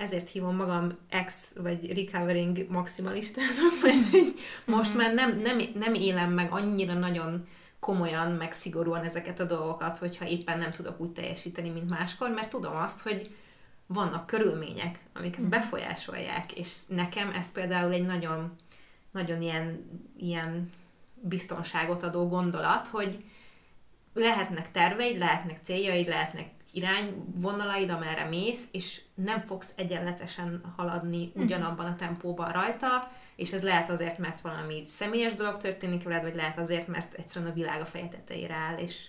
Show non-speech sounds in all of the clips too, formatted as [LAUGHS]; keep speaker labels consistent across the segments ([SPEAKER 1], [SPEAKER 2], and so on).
[SPEAKER 1] ezért hívom magam ex vagy recovering maximalistának, [LAUGHS] mert most már nem, nem, nem élem meg annyira nagyon komolyan, meg szigorúan ezeket a dolgokat, hogyha éppen nem tudok úgy teljesíteni, mint máskor, mert tudom azt, hogy vannak körülmények, amik ezt mhm. befolyásolják, és nekem ez például egy nagyon, nagyon ilyen, ilyen biztonságot adó gondolat, hogy lehetnek terveid, lehetnek céljaid, lehetnek irányvonalaid, amerre mész, és nem fogsz egyenletesen haladni mhm. ugyanabban a tempóban rajta, és ez lehet azért, mert valami személyes dolog történik veled, vagy lehet azért, mert egyszerűen a világ a feje tetejére áll, és,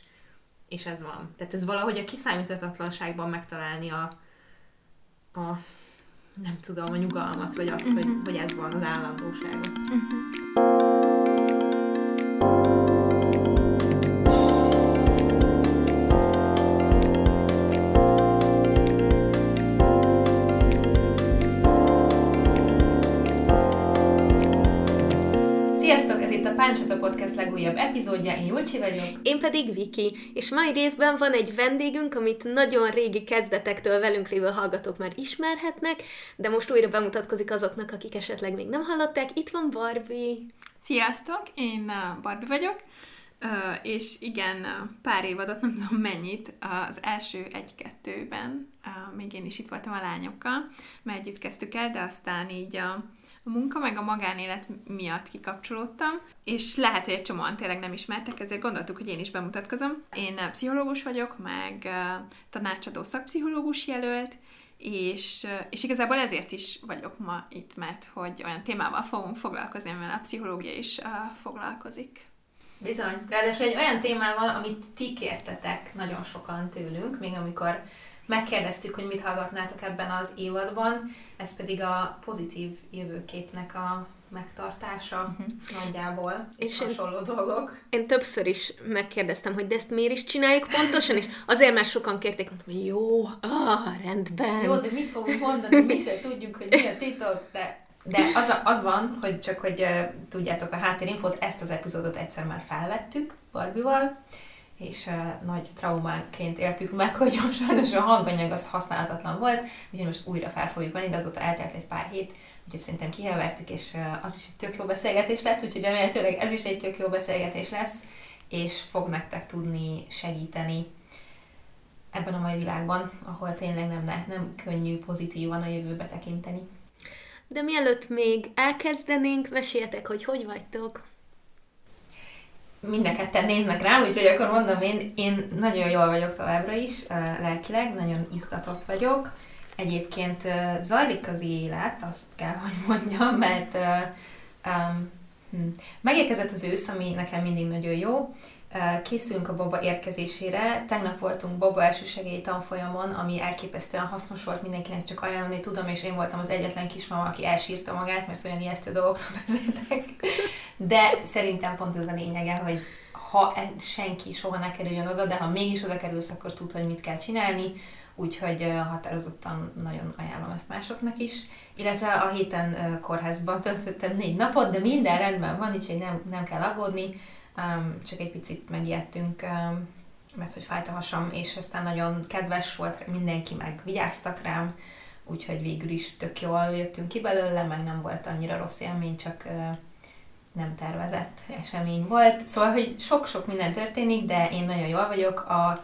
[SPEAKER 1] és ez van. Tehát ez valahogy a kiszámíthatatlanságban megtalálni a, a nem tudom, a nyugalmat, vagy azt, hogy, hogy ez van az állandóságot. Uh-huh. Páncsata Podcast legújabb epizódja, én Julcsi vagyok.
[SPEAKER 2] Én pedig Viki, és mai részben van egy vendégünk, amit nagyon régi kezdetektől velünk lévő hallgatók már ismerhetnek, de most újra bemutatkozik azoknak, akik esetleg még nem hallották. Itt van Barbie.
[SPEAKER 3] Sziasztok, én uh, Barbie vagyok, uh, és igen, uh, pár évadot, nem tudom mennyit, az első egy-kettőben, még én is itt voltam a lányokkal, mert együtt kezdtük el, de aztán így a a munka meg a magánélet miatt kikapcsolódtam, és lehet, hogy egy csomóan tényleg nem ismertek, ezért gondoltuk, hogy én is bemutatkozom. Én eh, pszichológus vagyok, meg eh, tanácsadó szakpszichológus jelölt, és, eh, és igazából ezért is vagyok ma itt, mert hogy olyan témával fogunk foglalkozni, amivel a pszichológia is foglalkozik.
[SPEAKER 1] Bizony. Ráadásul egy olyan témával, amit ti kértetek nagyon sokan tőlünk, még amikor megkérdeztük, hogy mit hallgatnátok ebben az évadban, ez pedig a pozitív jövőképnek a megtartása uh-huh. nagyjából, és hasonló én, dolgok.
[SPEAKER 2] Én többször is megkérdeztem, hogy de ezt miért is csináljuk pontosan, és azért, mert sokan kérték, mondtam, hogy jó, ah, rendben.
[SPEAKER 1] Jó, de mit fogunk mondani, mi sem tudjuk, hogy mi a titok, de de az, az van, hogy csak hogy uh, tudjátok a háttérinfót, ezt az epizódot egyszer már felvettük Barbival, és uh, nagy traumánként éltük meg, hogy sajnos a hanganyag az használhatatlan volt, úgyhogy most újra fel fogjuk venni, de azóta eltelt egy pár hét, úgyhogy szerintem kihevertük, és uh, az is egy tök jó beszélgetés lett, úgyhogy remélhetőleg ez is egy tök jó beszélgetés lesz, és fog nektek tudni segíteni ebben a mai világban, ahol tényleg nem, ne, nem könnyű pozitívan a jövőbe tekinteni.
[SPEAKER 2] De mielőtt még elkezdenénk, meséljetek, hogy hogy vagytok?
[SPEAKER 1] Mind néznek rám, úgyhogy akkor mondom én, én nagyon jól vagyok továbbra is, lelkileg, nagyon izgatott vagyok. Egyébként zajlik az élet, azt kell, hogy mondjam, mert um, megérkezett az ősz, ami nekem mindig nagyon jó. Készülünk a baba érkezésére. Tegnap voltunk baba elsősegélyi tanfolyamon, ami elképesztően hasznos volt, mindenkinek csak ajánlani tudom, és én voltam az egyetlen kismama, aki elsírta magát, mert olyan ijesztő dolgokra [LAUGHS] vezetek. De szerintem pont ez a lényege, hogy ha e- senki soha ne kerüljön oda, de ha mégis oda kerülsz, akkor tud, hogy mit kell csinálni, úgyhogy határozottan nagyon ajánlom ezt másoknak is. Illetve a héten kórházban töltöttem négy napot, de minden rendben van, úgyhogy nem, nem kell aggódni um, csak egy picit megijedtünk, um, mert hogy fájt a hasam, és aztán nagyon kedves volt, mindenki meg vigyáztak rám, úgyhogy végül is tök jól jöttünk ki belőle, meg nem volt annyira rossz élmény, csak uh, nem tervezett esemény volt. Szóval, hogy sok-sok minden történik, de én nagyon jól vagyok. A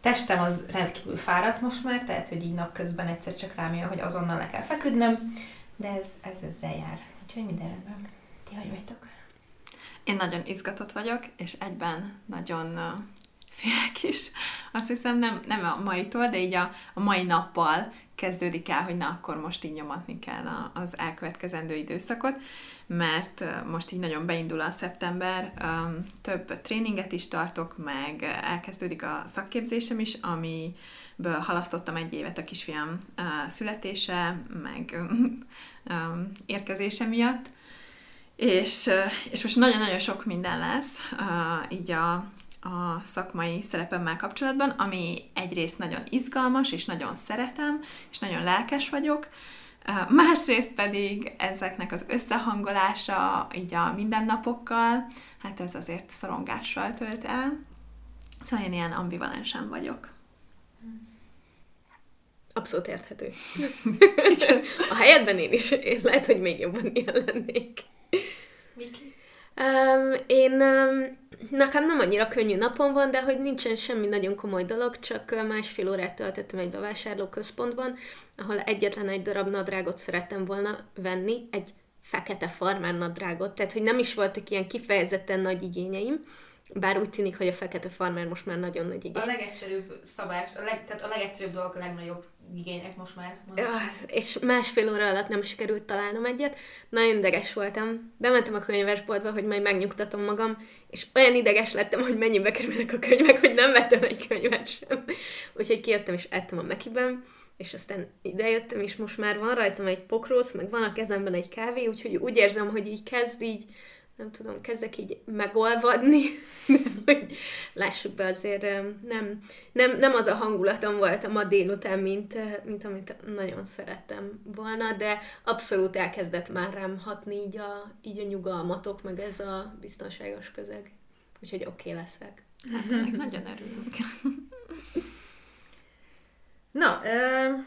[SPEAKER 1] testem az rendkívül fáradt most már, tehát, hogy így napközben egyszer csak rám jön, hogy azonnal le kell feküdnöm, de ez, ez ezzel jár. Úgyhogy minden rendben. Ti hogy vagytok?
[SPEAKER 3] Én nagyon izgatott vagyok, és egyben nagyon félek is. Azt hiszem nem, nem a maitól, de így a, a mai nappal kezdődik el, hogy na, akkor most így nyomatni kell a, az elkövetkezendő időszakot, mert most így nagyon beindul a szeptember, több tréninget is tartok, meg elkezdődik a szakképzésem is, amiből halasztottam egy évet a kisfiam születése, meg érkezése miatt, és, és most nagyon-nagyon sok minden lesz így a, a szakmai szerepemmel kapcsolatban, ami egyrészt nagyon izgalmas, és nagyon szeretem, és nagyon lelkes vagyok, másrészt pedig ezeknek az összehangolása így a mindennapokkal, hát ez azért szorongással tölt el. Szóval én ilyen ambivalensen vagyok.
[SPEAKER 2] Abszolút érthető. [LAUGHS] a helyedben én is, én lehet, hogy még jobban ilyen lennék.
[SPEAKER 1] Miki?
[SPEAKER 2] Um, én, um, nekem nem annyira könnyű napom van, de hogy nincsen semmi nagyon komoly dolog, csak másfél órát töltöttem egy bevásárlóközpontban, ahol egyetlen egy darab nadrágot szerettem volna venni, egy fekete farmer nadrágot, tehát hogy nem is voltak ilyen kifejezetten nagy igényeim, bár úgy tűnik, hogy a fekete farmer most már nagyon nagy igény.
[SPEAKER 1] A legegyszerűbb szabás, a leg, tehát a legegyszerűbb dolgok a legnagyobb igények most már.
[SPEAKER 2] Ja, és másfél óra alatt nem sikerült találnom egyet. Nagyon ideges voltam. Bementem a könyvesboltba, hogy majd megnyugtatom magam, és olyan ideges lettem, hogy mennyibe kerülnek a könyvek, hogy nem vettem egy könyvet sem. Úgyhogy kijöttem és ettem a Mekiben, és aztán idejöttem, és most már van rajtam egy pokrósz, meg van a kezemben egy kávé, úgyhogy úgy érzem, hogy így kezd így nem tudom, kezdek így megolvadni, hogy lássuk be azért nem, nem, nem az a hangulatom volt a ma délután, mint, mint amit nagyon szerettem volna, de abszolút elkezdett már rám hatni így a, így a nyugalmatok, meg ez a biztonságos közeg. Úgyhogy oké okay leszek.
[SPEAKER 3] Hát ennek nagyon örülünk.
[SPEAKER 1] Na, uh,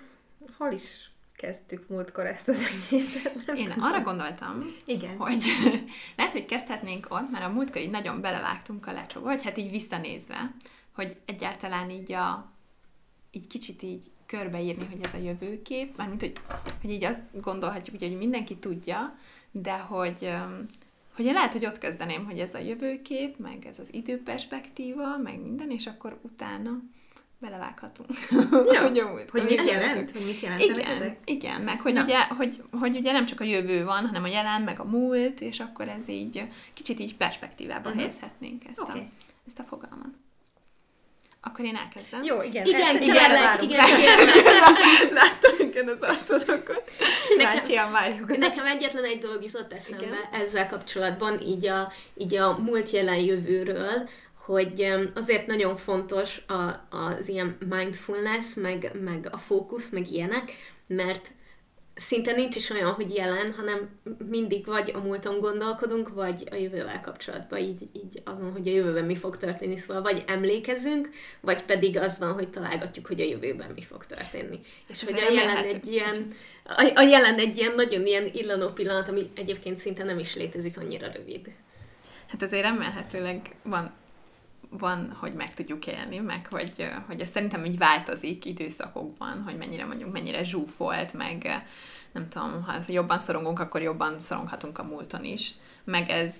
[SPEAKER 1] hol is kezdtük múltkor ezt az egészet.
[SPEAKER 3] Nem Én tudom. arra gondoltam,
[SPEAKER 1] Igen.
[SPEAKER 3] hogy [LAUGHS] lehet, hogy kezdhetnénk ott, mert a múltkor így nagyon belevágtunk a lecsóba, vagy hát így visszanézve, hogy egyáltalán így a így kicsit így körbeírni, hogy ez a jövőkép, mármint, hogy, hogy így azt gondolhatjuk, hogy mindenki tudja, de hogy, hogy lehet, hogy ott kezdeném, hogy ez a jövőkép, meg ez az időperspektíva, meg minden, és akkor utána belevághatunk.
[SPEAKER 1] Ja, [LAUGHS] hogy, amúgy, hogy mit jelent? Hogy mit jelentenek
[SPEAKER 3] igen,
[SPEAKER 1] ezek?
[SPEAKER 3] Igen, meg hogy ugye, hogy, hogy ugye nem csak a jövő van, hanem a jelen, meg a múlt, és akkor ez így kicsit így perspektívába uh-huh. helyezhetnénk ezt, okay. a, ezt a fogalmat. Akkor én elkezdem.
[SPEAKER 1] Jó, igen.
[SPEAKER 2] Igen,
[SPEAKER 1] ezt,
[SPEAKER 2] igen,
[SPEAKER 1] igen,
[SPEAKER 2] igen, [LAUGHS]
[SPEAKER 1] igen. Láttam, igen, az arcod, akkor
[SPEAKER 2] nekem, várjuk. Nekem egyetlen egy dolog jutott eszembe igen. ezzel kapcsolatban, így a, így a múlt jelen jövőről, hogy azért nagyon fontos a, az ilyen mindfulness, meg, meg a fókusz, meg ilyenek, mert szinte nincs is olyan, hogy jelen, hanem mindig vagy a múlton gondolkodunk, vagy a jövővel kapcsolatban, így, így azon, hogy a jövőben mi fog történni, szóval vagy emlékezünk, vagy pedig az van, hogy találgatjuk, hogy a jövőben mi fog történni. És Ez hogy a jelen egy ilyen, a, a jelen egy ilyen nagyon ilyen illanó pillanat, ami egyébként szinte nem is létezik annyira rövid.
[SPEAKER 3] Hát azért remélhetőleg van van, hogy meg tudjuk élni, meg hogy, hogy ez szerintem így változik időszakokban, hogy mennyire mondjuk, mennyire zsúfolt, meg nem tudom, ha jobban szorongunk, akkor jobban szoronghatunk a múlton is. Meg ez,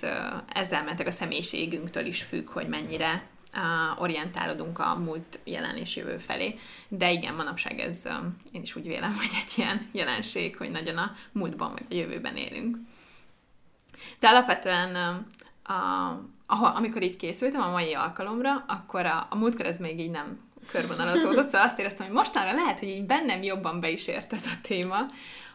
[SPEAKER 3] ezzel mentek a személyiségünktől is függ, hogy mennyire orientálódunk a múlt, jelen és jövő felé. De igen, manapság ez, én is úgy vélem, hogy egy ilyen jelenség, hogy nagyon a múltban vagy a jövőben élünk. De alapvetően a, ahol, amikor így készültem a mai alkalomra, akkor a, a múltkor ez még így nem körvonalazódott, szóval azt éreztem, hogy mostanra lehet, hogy így bennem jobban be is ért ez a téma,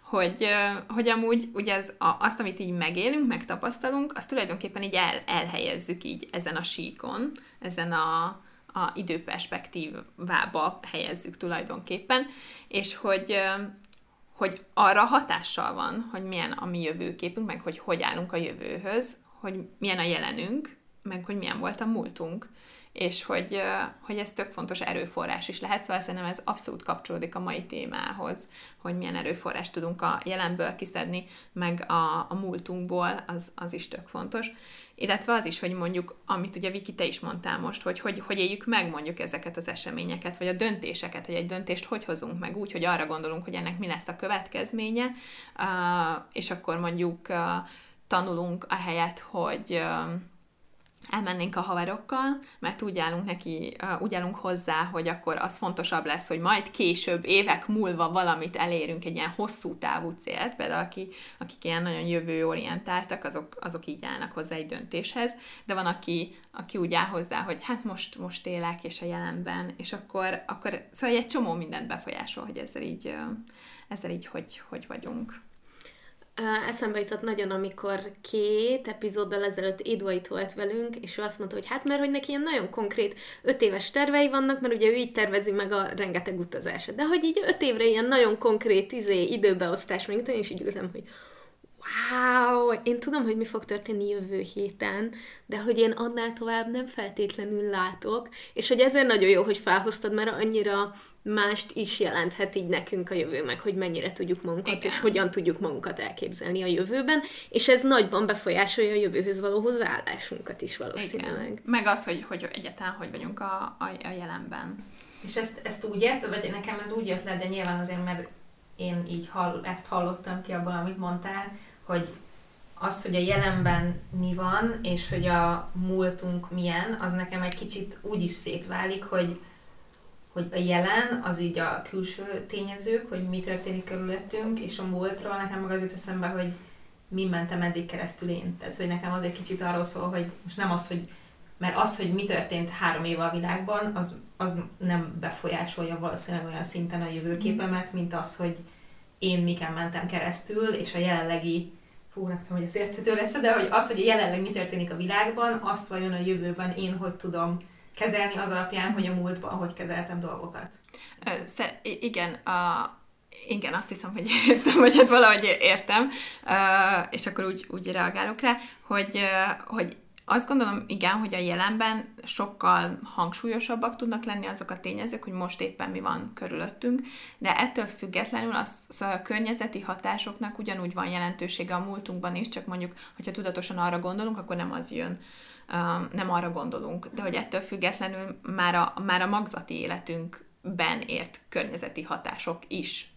[SPEAKER 3] hogy, hogy amúgy ugye ez a, azt, amit így megélünk, megtapasztalunk, azt tulajdonképpen így el, elhelyezzük így ezen a síkon, ezen a, a időperspektívába helyezzük tulajdonképpen, és hogy, hogy arra hatással van, hogy milyen a mi jövőképünk, meg hogy hogy állunk a jövőhöz, hogy milyen a jelenünk, meg hogy milyen volt a múltunk, és hogy, hogy ez tök fontos erőforrás is lehet, szóval szerintem ez abszolút kapcsolódik a mai témához, hogy milyen erőforrást tudunk a jelenből kiszedni, meg a, a múltunkból, az, az is tök fontos. Illetve az is, hogy mondjuk, amit ugye Viki, te is mondtál most, hogy, hogy hogy éljük meg mondjuk ezeket az eseményeket, vagy a döntéseket, hogy egy döntést hogy hozunk meg úgy, hogy arra gondolunk, hogy ennek mi lesz a következménye, és akkor mondjuk tanulunk a helyet, hogy elmennénk a haverokkal, mert úgy állunk neki, úgy állunk hozzá, hogy akkor az fontosabb lesz, hogy majd később, évek múlva valamit elérünk, egy ilyen hosszú távú célt, például aki, akik ilyen nagyon jövőorientáltak, azok, azok így állnak hozzá egy döntéshez, de van, aki, aki úgy áll hozzá, hogy hát most, most élek, és a jelenben, és akkor, akkor szóval egy csomó mindent befolyásol, hogy ezzel így, ezzel így hogy, hogy vagyunk.
[SPEAKER 2] Eszembe jutott nagyon, amikor két epizóddal ezelőtt Édva volt velünk, és ő azt mondta, hogy hát mert hogy neki ilyen nagyon konkrét öt éves tervei vannak, mert ugye ő így tervezi meg a rengeteg utazását. De hogy így öt évre ilyen nagyon konkrét izé, időbeosztás, meg én is így ültem, hogy wow, én tudom, hogy mi fog történni jövő héten, de hogy én annál tovább nem feltétlenül látok, és hogy ezért nagyon jó, hogy felhoztad, mert annyira mást is jelenthet így nekünk a jövő, meg hogy mennyire tudjuk magunkat,
[SPEAKER 3] Igen.
[SPEAKER 2] és hogyan tudjuk magunkat elképzelni a jövőben, és ez nagyban befolyásolja a jövőhöz való hozzáállásunkat is valószínűleg.
[SPEAKER 3] Igen. Meg az, hogy, hogy egyáltalán hogy vagyunk a, a, a jelenben.
[SPEAKER 1] És ezt, ezt úgy érted, vagy nekem ez úgy jött le, de nyilván azért, mert én így hall, ezt hallottam ki abból, amit mondtál, hogy az, hogy a jelenben mi van, és hogy a múltunk milyen, az nekem egy kicsit úgy is szétválik, hogy, hogy a jelen az így a külső tényezők, hogy mi történik körülöttünk, és a múltról nekem meg az jut eszembe, hogy mi mentem eddig keresztül én. Tehát, hogy nekem az egy kicsit arról szól, hogy most nem az, hogy mert az, hogy mi történt három éve a világban, az, az nem befolyásolja valószínűleg olyan szinten a jövőképemet, mint az, hogy én miken mentem keresztül, és a jelenlegi, hú, nem tudom, hogy ez érthető lesz, de hogy az, hogy jelenleg mi történik a világban, azt vajon a jövőben én hogy tudom kezelni az alapján, hogy a múltban hogy kezeltem dolgokat.
[SPEAKER 3] Ö, sze- i- igen, a, igen, azt hiszem, hogy értem, vagy hát valahogy értem, és akkor úgy, úgy reagálok rá, hogy, hogy azt gondolom, igen, hogy a jelenben sokkal hangsúlyosabbak tudnak lenni azok a tényezők, hogy most éppen mi van körülöttünk, de ettől függetlenül az, szóval a környezeti hatásoknak ugyanúgy van jelentősége a múltunkban is, csak mondjuk, hogyha tudatosan arra gondolunk, akkor nem az jön, nem arra gondolunk, de hogy ettől függetlenül már a, már a magzati életünkben ért környezeti hatások is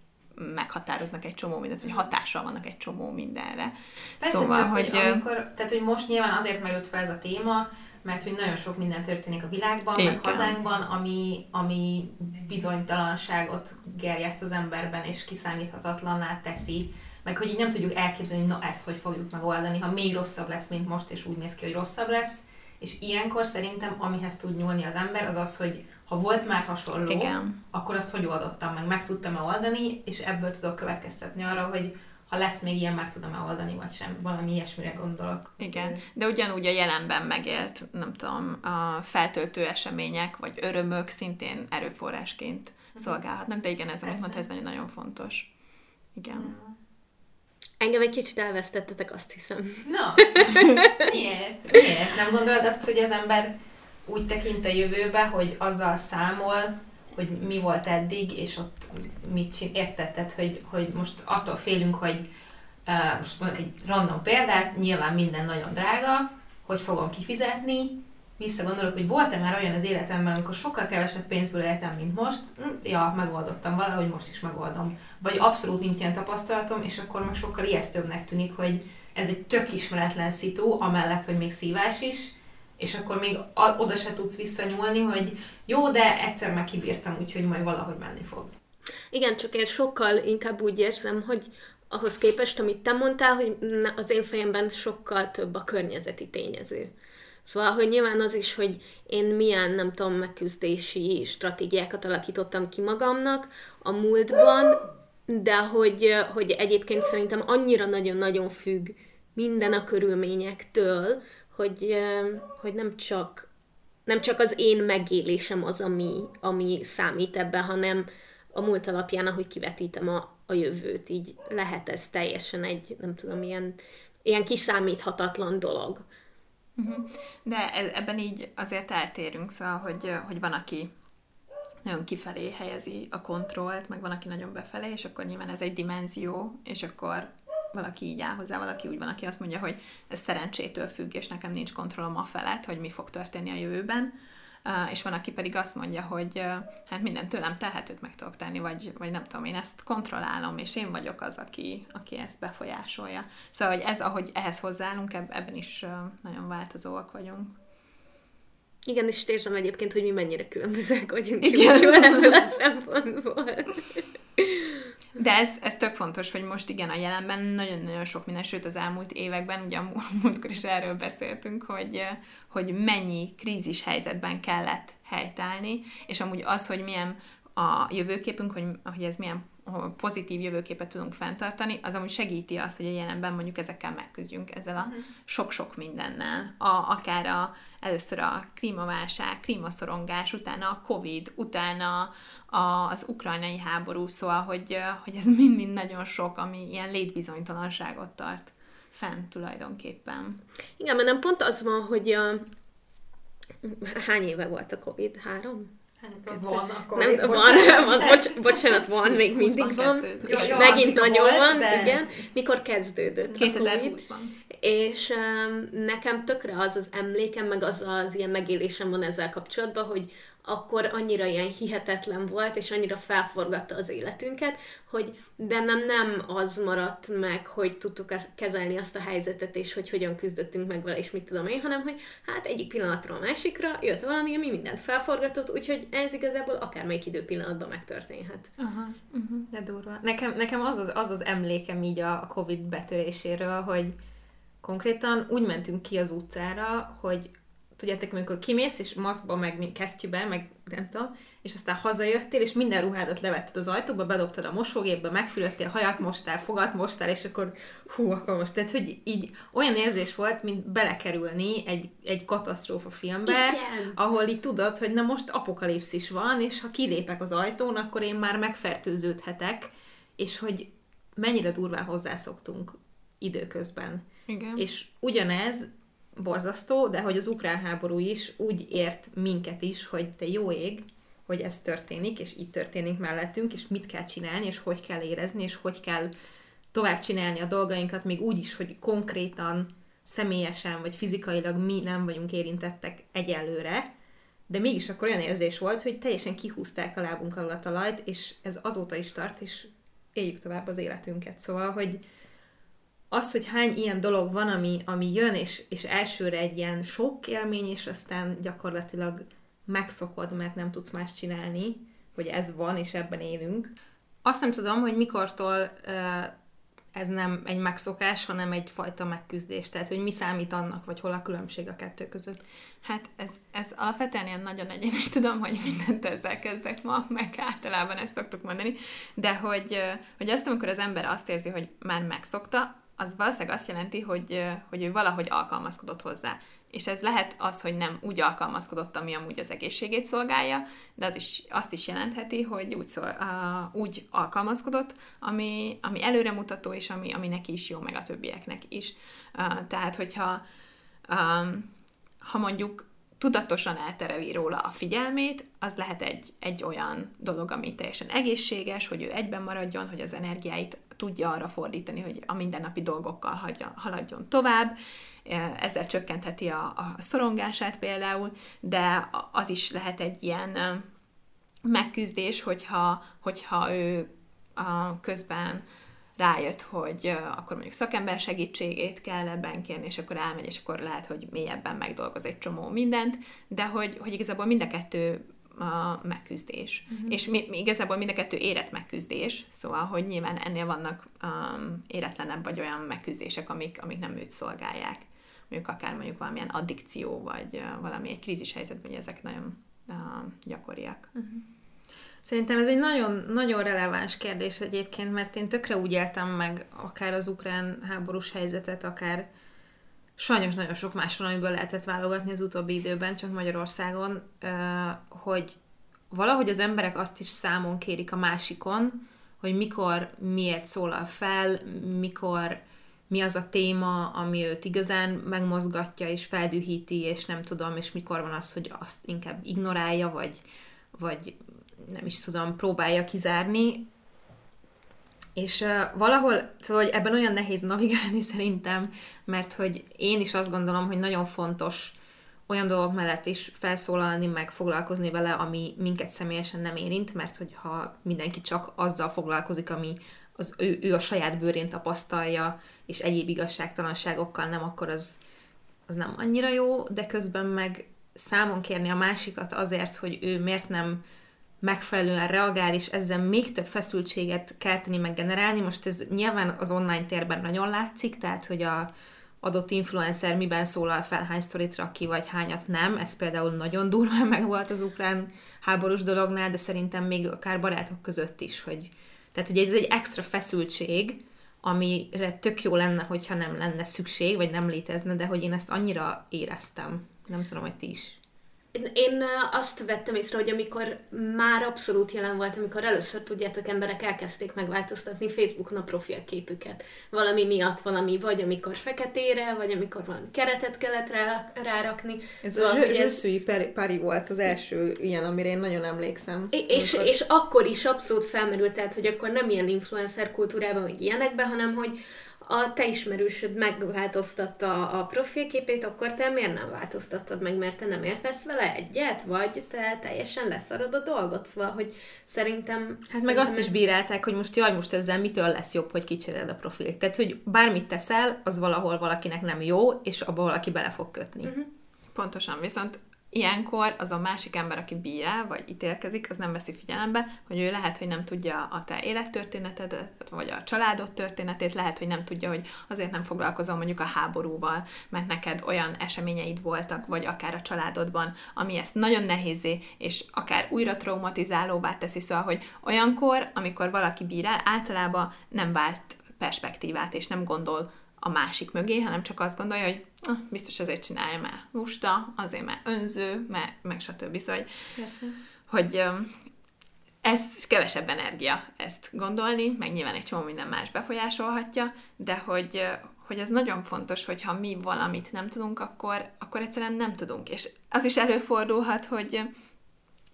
[SPEAKER 3] meghatároznak egy csomó mindent, vagy hatással vannak egy csomó mindenre.
[SPEAKER 1] Persze,
[SPEAKER 3] szóval,
[SPEAKER 1] csak,
[SPEAKER 3] hogy...
[SPEAKER 1] hogy amikor, tehát, hogy most nyilván azért merült fel ez a téma, mert hogy nagyon sok minden történik a világban,
[SPEAKER 3] Igen.
[SPEAKER 1] meg hazánkban, ami, ami bizonytalanságot gerjeszt az emberben, és kiszámíthatatlanná teszi, meg hogy így nem tudjuk elképzelni, hogy na ezt hogy fogjuk megoldani, ha még rosszabb lesz, mint most, és úgy néz ki, hogy rosszabb lesz. És ilyenkor szerintem, amihez tud nyúlni az ember, az az, hogy ha volt már hasonló,
[SPEAKER 3] Igen.
[SPEAKER 1] akkor azt hogy oldottam meg, meg tudtam-e oldani, és ebből tudok következtetni arra, hogy ha lesz még ilyen, meg tudom-e oldani, vagy sem. Valami ilyesmire gondolok.
[SPEAKER 3] Igen, de ugyanúgy a jelenben megélt, nem tudom, a feltöltő események, vagy örömök szintén erőforrásként szolgálhatnak, de igen, ez, amit mondta, ez nagyon-nagyon fontos. Igen.
[SPEAKER 2] Engem egy kicsit elvesztettetek, azt hiszem.
[SPEAKER 1] Na, [LAUGHS] miért? Miért? Nem gondolod azt, hogy az ember úgy tekint a jövőbe, hogy azzal számol, hogy mi volt eddig, és ott mit csin, értetted, hogy, hogy most attól félünk, hogy uh, most mondok egy random példát, nyilván minden nagyon drága, hogy fogom kifizetni, visszagondolok, hogy volt-e már olyan az életemben, amikor sokkal kevesebb pénzből éltem, mint most, hm, ja, megoldottam valahogy, most is megoldom. Vagy abszolút nincs ilyen tapasztalatom, és akkor meg sokkal ijesztőbbnek tűnik, hogy ez egy tök ismeretlen szitu, amellett, hogy még szívás is, és akkor még oda se tudsz visszanyúlni, hogy jó, de egyszer meg kibírtam, úgyhogy majd valahogy menni fog.
[SPEAKER 2] Igen, csak én sokkal inkább úgy érzem, hogy ahhoz képest, amit te mondtál, hogy az én fejemben sokkal több a környezeti tényező. Szóval, hogy nyilván az is, hogy én milyen, nem tudom, megküzdési stratégiákat alakítottam ki magamnak a múltban, de hogy, hogy egyébként szerintem annyira nagyon-nagyon függ minden a körülményektől, hogy, hogy nem csak nem csak az én megélésem az, ami, ami számít ebben, hanem a múlt alapján, ahogy kivetítem a, a jövőt, így lehet ez teljesen egy, nem tudom, ilyen, ilyen kiszámíthatatlan dolog.
[SPEAKER 3] De e- ebben így azért eltérünk, szóval, hogy, hogy van, aki nagyon kifelé helyezi a kontrollt, meg van, aki nagyon befelé, és akkor nyilván ez egy dimenzió, és akkor valaki így áll hozzá, valaki úgy van, aki azt mondja, hogy ez szerencsétől függ, és nekem nincs kontrollom a felett, hogy mi fog történni a jövőben. És van, aki pedig azt mondja, hogy hát minden tőlem telhetőt meg tudok tenni, vagy, vagy nem tudom, én ezt kontrollálom, és én vagyok az, aki, aki ezt befolyásolja. Szóval, hogy ez, ahogy ehhez hozzáállunk, eb- ebben is nagyon változóak vagyunk.
[SPEAKER 2] Igen, és érzem egyébként, hogy mi mennyire különbözőek vagyunk
[SPEAKER 3] Igen.
[SPEAKER 2] Ebből a szempontból.
[SPEAKER 3] De ez, ez tök fontos, hogy most igen, a jelenben nagyon-nagyon sok minden, sőt az elmúlt években, ugye a mú- [LAUGHS] múltkor is erről beszéltünk, hogy, eh, hogy mennyi krízis helyzetben kellett helytállni, és amúgy az, hogy milyen a jövőképünk, hogy, hogy ez milyen pozitív jövőképet tudunk fenntartani, az amúgy segíti azt, hogy a jelenben mondjuk ezekkel megküzdjünk, ezzel a sok-sok mindennel. A, akár a, először a klímaválság, klímaszorongás, utána a Covid, utána a, az ukrajnai háború, szóval, hogy, hogy ez mind-mind nagyon sok, ami ilyen létbizonytalanságot tart fenn tulajdonképpen.
[SPEAKER 2] Igen, mert nem pont az van, hogy a... hány éve volt a Covid? Három?
[SPEAKER 1] Van, akkor
[SPEAKER 2] Nem,
[SPEAKER 1] még
[SPEAKER 2] van,
[SPEAKER 1] bocsánat. [LAUGHS]
[SPEAKER 2] van, bocs, bocsánat, van, még mindig van.
[SPEAKER 3] kezdődött.
[SPEAKER 2] És
[SPEAKER 1] Jó,
[SPEAKER 2] megint nagyon
[SPEAKER 1] volt,
[SPEAKER 2] van,
[SPEAKER 1] de-
[SPEAKER 2] igen. Mikor kezdődött? a Covid?
[SPEAKER 3] 2020-ban.
[SPEAKER 2] És um, nekem tökre az az emlékem, meg az az ilyen megélésem van ezzel kapcsolatban, hogy akkor annyira ilyen hihetetlen volt, és annyira felforgatta az életünket, hogy bennem nem az maradt meg, hogy tudtuk kezelni azt a helyzetet, és hogy hogyan küzdöttünk meg vele, és mit tudom én, hanem hogy hát egyik pillanatról a másikra jött valami, ami mindent felforgatott, úgyhogy ez igazából akármelyik időpillanatban megtörténhet.
[SPEAKER 3] Aha. Uh-huh.
[SPEAKER 1] De durva. Nekem, nekem az, az, az az emlékem így a Covid betöréséről, hogy konkrétan úgy mentünk ki az utcára, hogy tudjátok, amikor kimész, és maszkba, meg kesztyűbe, meg nem tudom, és aztán hazajöttél, és minden ruhádat levetted az ajtóba, bedobtad a mosógépbe, megfülöttél, hajat mostál, fogat mostál, és akkor hú, akkor most, tehát, hogy így olyan érzés volt, mint belekerülni egy, egy katasztrófa filmbe,
[SPEAKER 2] Igen.
[SPEAKER 1] ahol így tudod, hogy na most apokalipszis van, és ha kilépek az ajtón, akkor én már megfertőződhetek, és hogy mennyire durván hozzászoktunk időközben.
[SPEAKER 3] Igen.
[SPEAKER 1] És ugyanez borzasztó, de hogy az ukrán háború is úgy ért minket is, hogy te jó ég, hogy ez történik, és így történik mellettünk, és mit kell csinálni, és hogy kell érezni, és hogy kell tovább csinálni a dolgainkat, még úgy is, hogy konkrétan, személyesen, vagy fizikailag mi nem vagyunk érintettek egyelőre, de mégis akkor olyan érzés volt, hogy teljesen kihúzták a lábunk alól a talajt, és ez azóta is tart, és éljük tovább az életünket. Szóval, hogy az, hogy hány ilyen dolog van, ami, ami jön, és, és elsőre egy ilyen sok élmény, és aztán gyakorlatilag megszokod, mert nem tudsz más csinálni, hogy ez van, és ebben élünk. Azt nem tudom, hogy mikortól ez nem egy megszokás, hanem egyfajta megküzdés. Tehát, hogy mi számít annak, vagy hol a különbség a kettő között.
[SPEAKER 3] Hát ez, ez alapvetően ilyen nagyon egyén, és [LAUGHS] tudom, hogy mindent ezzel kezdek ma, meg általában ezt szoktuk mondani, de hogy, hogy azt, amikor az ember azt érzi, hogy már megszokta, az valószínűleg azt jelenti, hogy, hogy ő valahogy alkalmazkodott hozzá. És ez lehet az, hogy nem úgy alkalmazkodott, ami amúgy az egészségét szolgálja, de az is, azt is jelentheti, hogy úgy, szól, uh, úgy alkalmazkodott, ami, ami előremutató, és ami, ami neki is jó, meg a többieknek is. Uh, tehát, hogyha um, ha mondjuk tudatosan eltereli róla a figyelmét, az lehet egy, egy olyan dolog, ami teljesen egészséges, hogy ő egyben maradjon, hogy az energiáit tudja arra fordítani, hogy a mindennapi dolgokkal hagyja, haladjon tovább, ezzel csökkentheti a, a szorongását például, de az is lehet egy ilyen megküzdés, hogyha, hogyha ő a közben rájött, hogy akkor mondjuk szakember segítségét kell ebben kérni, és akkor elmegy, és akkor lehet, hogy mélyebben megdolgoz egy csomó mindent, de hogy, hogy igazából mind a kettő a megküzdés. Uh-huh. És mi, mi igazából mind a kettő érett megküzdés, szóval, hogy nyilván ennél vannak um, éretlenebb vagy olyan megküzdések, amik, amik nem őt szolgálják. Mondjuk akár mondjuk valamilyen addikció, vagy uh, valami egy krízis helyzetben, hogy ezek nagyon uh, gyakoriak. Uh-huh.
[SPEAKER 1] Szerintem ez egy nagyon, nagyon releváns kérdés egyébként, mert én tökre úgy éltem meg akár az ukrán háborús helyzetet, akár sajnos nagyon sok más van, amiből lehetett válogatni az utóbbi időben, csak Magyarországon, hogy valahogy az emberek azt is számon kérik a másikon, hogy mikor, miért szólal fel, mikor, mi az a téma, ami őt igazán megmozgatja és feldühíti, és nem tudom, és mikor van az, hogy azt inkább ignorálja, vagy, vagy nem is tudom, próbálja kizárni. És uh, valahol, szóval ebben olyan nehéz navigálni [LAUGHS] szerintem, mert hogy én is azt gondolom, hogy nagyon fontos olyan dolgok mellett is felszólalni, meg foglalkozni vele, ami minket személyesen nem érint, mert hogyha mindenki csak azzal foglalkozik, ami az ő, ő a saját bőrén tapasztalja, és egyéb igazságtalanságokkal nem, akkor az, az nem annyira jó, de közben meg számon kérni a másikat azért, hogy ő miért nem megfelelően reagál, és ezzel még több feszültséget kelteni, meg generálni. Most ez nyilván az online térben nagyon látszik, tehát, hogy a adott influencer miben szólal fel, hány sztorit rak ki, vagy hányat nem. Ez például nagyon durván [LAUGHS] meg volt az ukrán háborús dolognál, de szerintem még akár barátok között is, hogy tehát, hogy ez egy extra feszültség, amire tök jó lenne, hogyha nem lenne szükség, vagy nem létezne, de hogy én ezt annyira éreztem. Nem tudom, hogy ti is.
[SPEAKER 2] Én azt vettem észre, hogy amikor már abszolút jelen volt, amikor először tudjátok, emberek elkezdték megváltoztatni Facebookon a profilképüket. Valami miatt valami, vagy amikor feketére, vagy amikor valami keretet kellett rá, rárakni.
[SPEAKER 4] Ez szóval, a Zsőszűi Pari volt az első ilyen, amire én nagyon emlékszem.
[SPEAKER 2] És, amikor... és akkor is abszolút felmerült, tehát, hogy akkor nem ilyen influencer kultúrában, vagy ilyenekben, hanem hogy a te ismerősöd megváltoztatta a profilképét, akkor te miért nem változtattad meg, mert te nem értesz vele egyet, vagy te teljesen leszarod a dolgot, szóval, hogy szerintem... Hát
[SPEAKER 1] szerintem meg azt ez... is bírálták, hogy most jaj, most ezzel mitől lesz jobb, hogy kicseréled a profilt. Tehát, hogy bármit teszel, az valahol valakinek nem jó, és abba valaki bele fog kötni. Uh-huh.
[SPEAKER 3] Pontosan, viszont ilyenkor az a másik ember, aki bírál, vagy ítélkezik, az nem veszi figyelembe, hogy ő lehet, hogy nem tudja a te élettörténetedet, vagy a családod történetét, lehet, hogy nem tudja, hogy azért nem foglalkozom mondjuk a háborúval, mert neked olyan eseményeid voltak, vagy akár a családodban, ami ezt nagyon nehézé, és akár újra traumatizálóvá teszi, szóval, hogy olyankor, amikor valaki bírál, általában nem vált perspektívát, és nem gondol a másik mögé, hanem csak azt gondolja, hogy ah, biztos azért csinálja, mert lusta, azért mert önző, mert, meg stb. Szóval, Persze. hogy ez kevesebb energia ezt gondolni, meg nyilván egy csomó minden más befolyásolhatja, de hogy, hogy ez nagyon fontos, hogy ha mi valamit nem tudunk, akkor, akkor egyszerűen nem tudunk. És az is előfordulhat, hogy,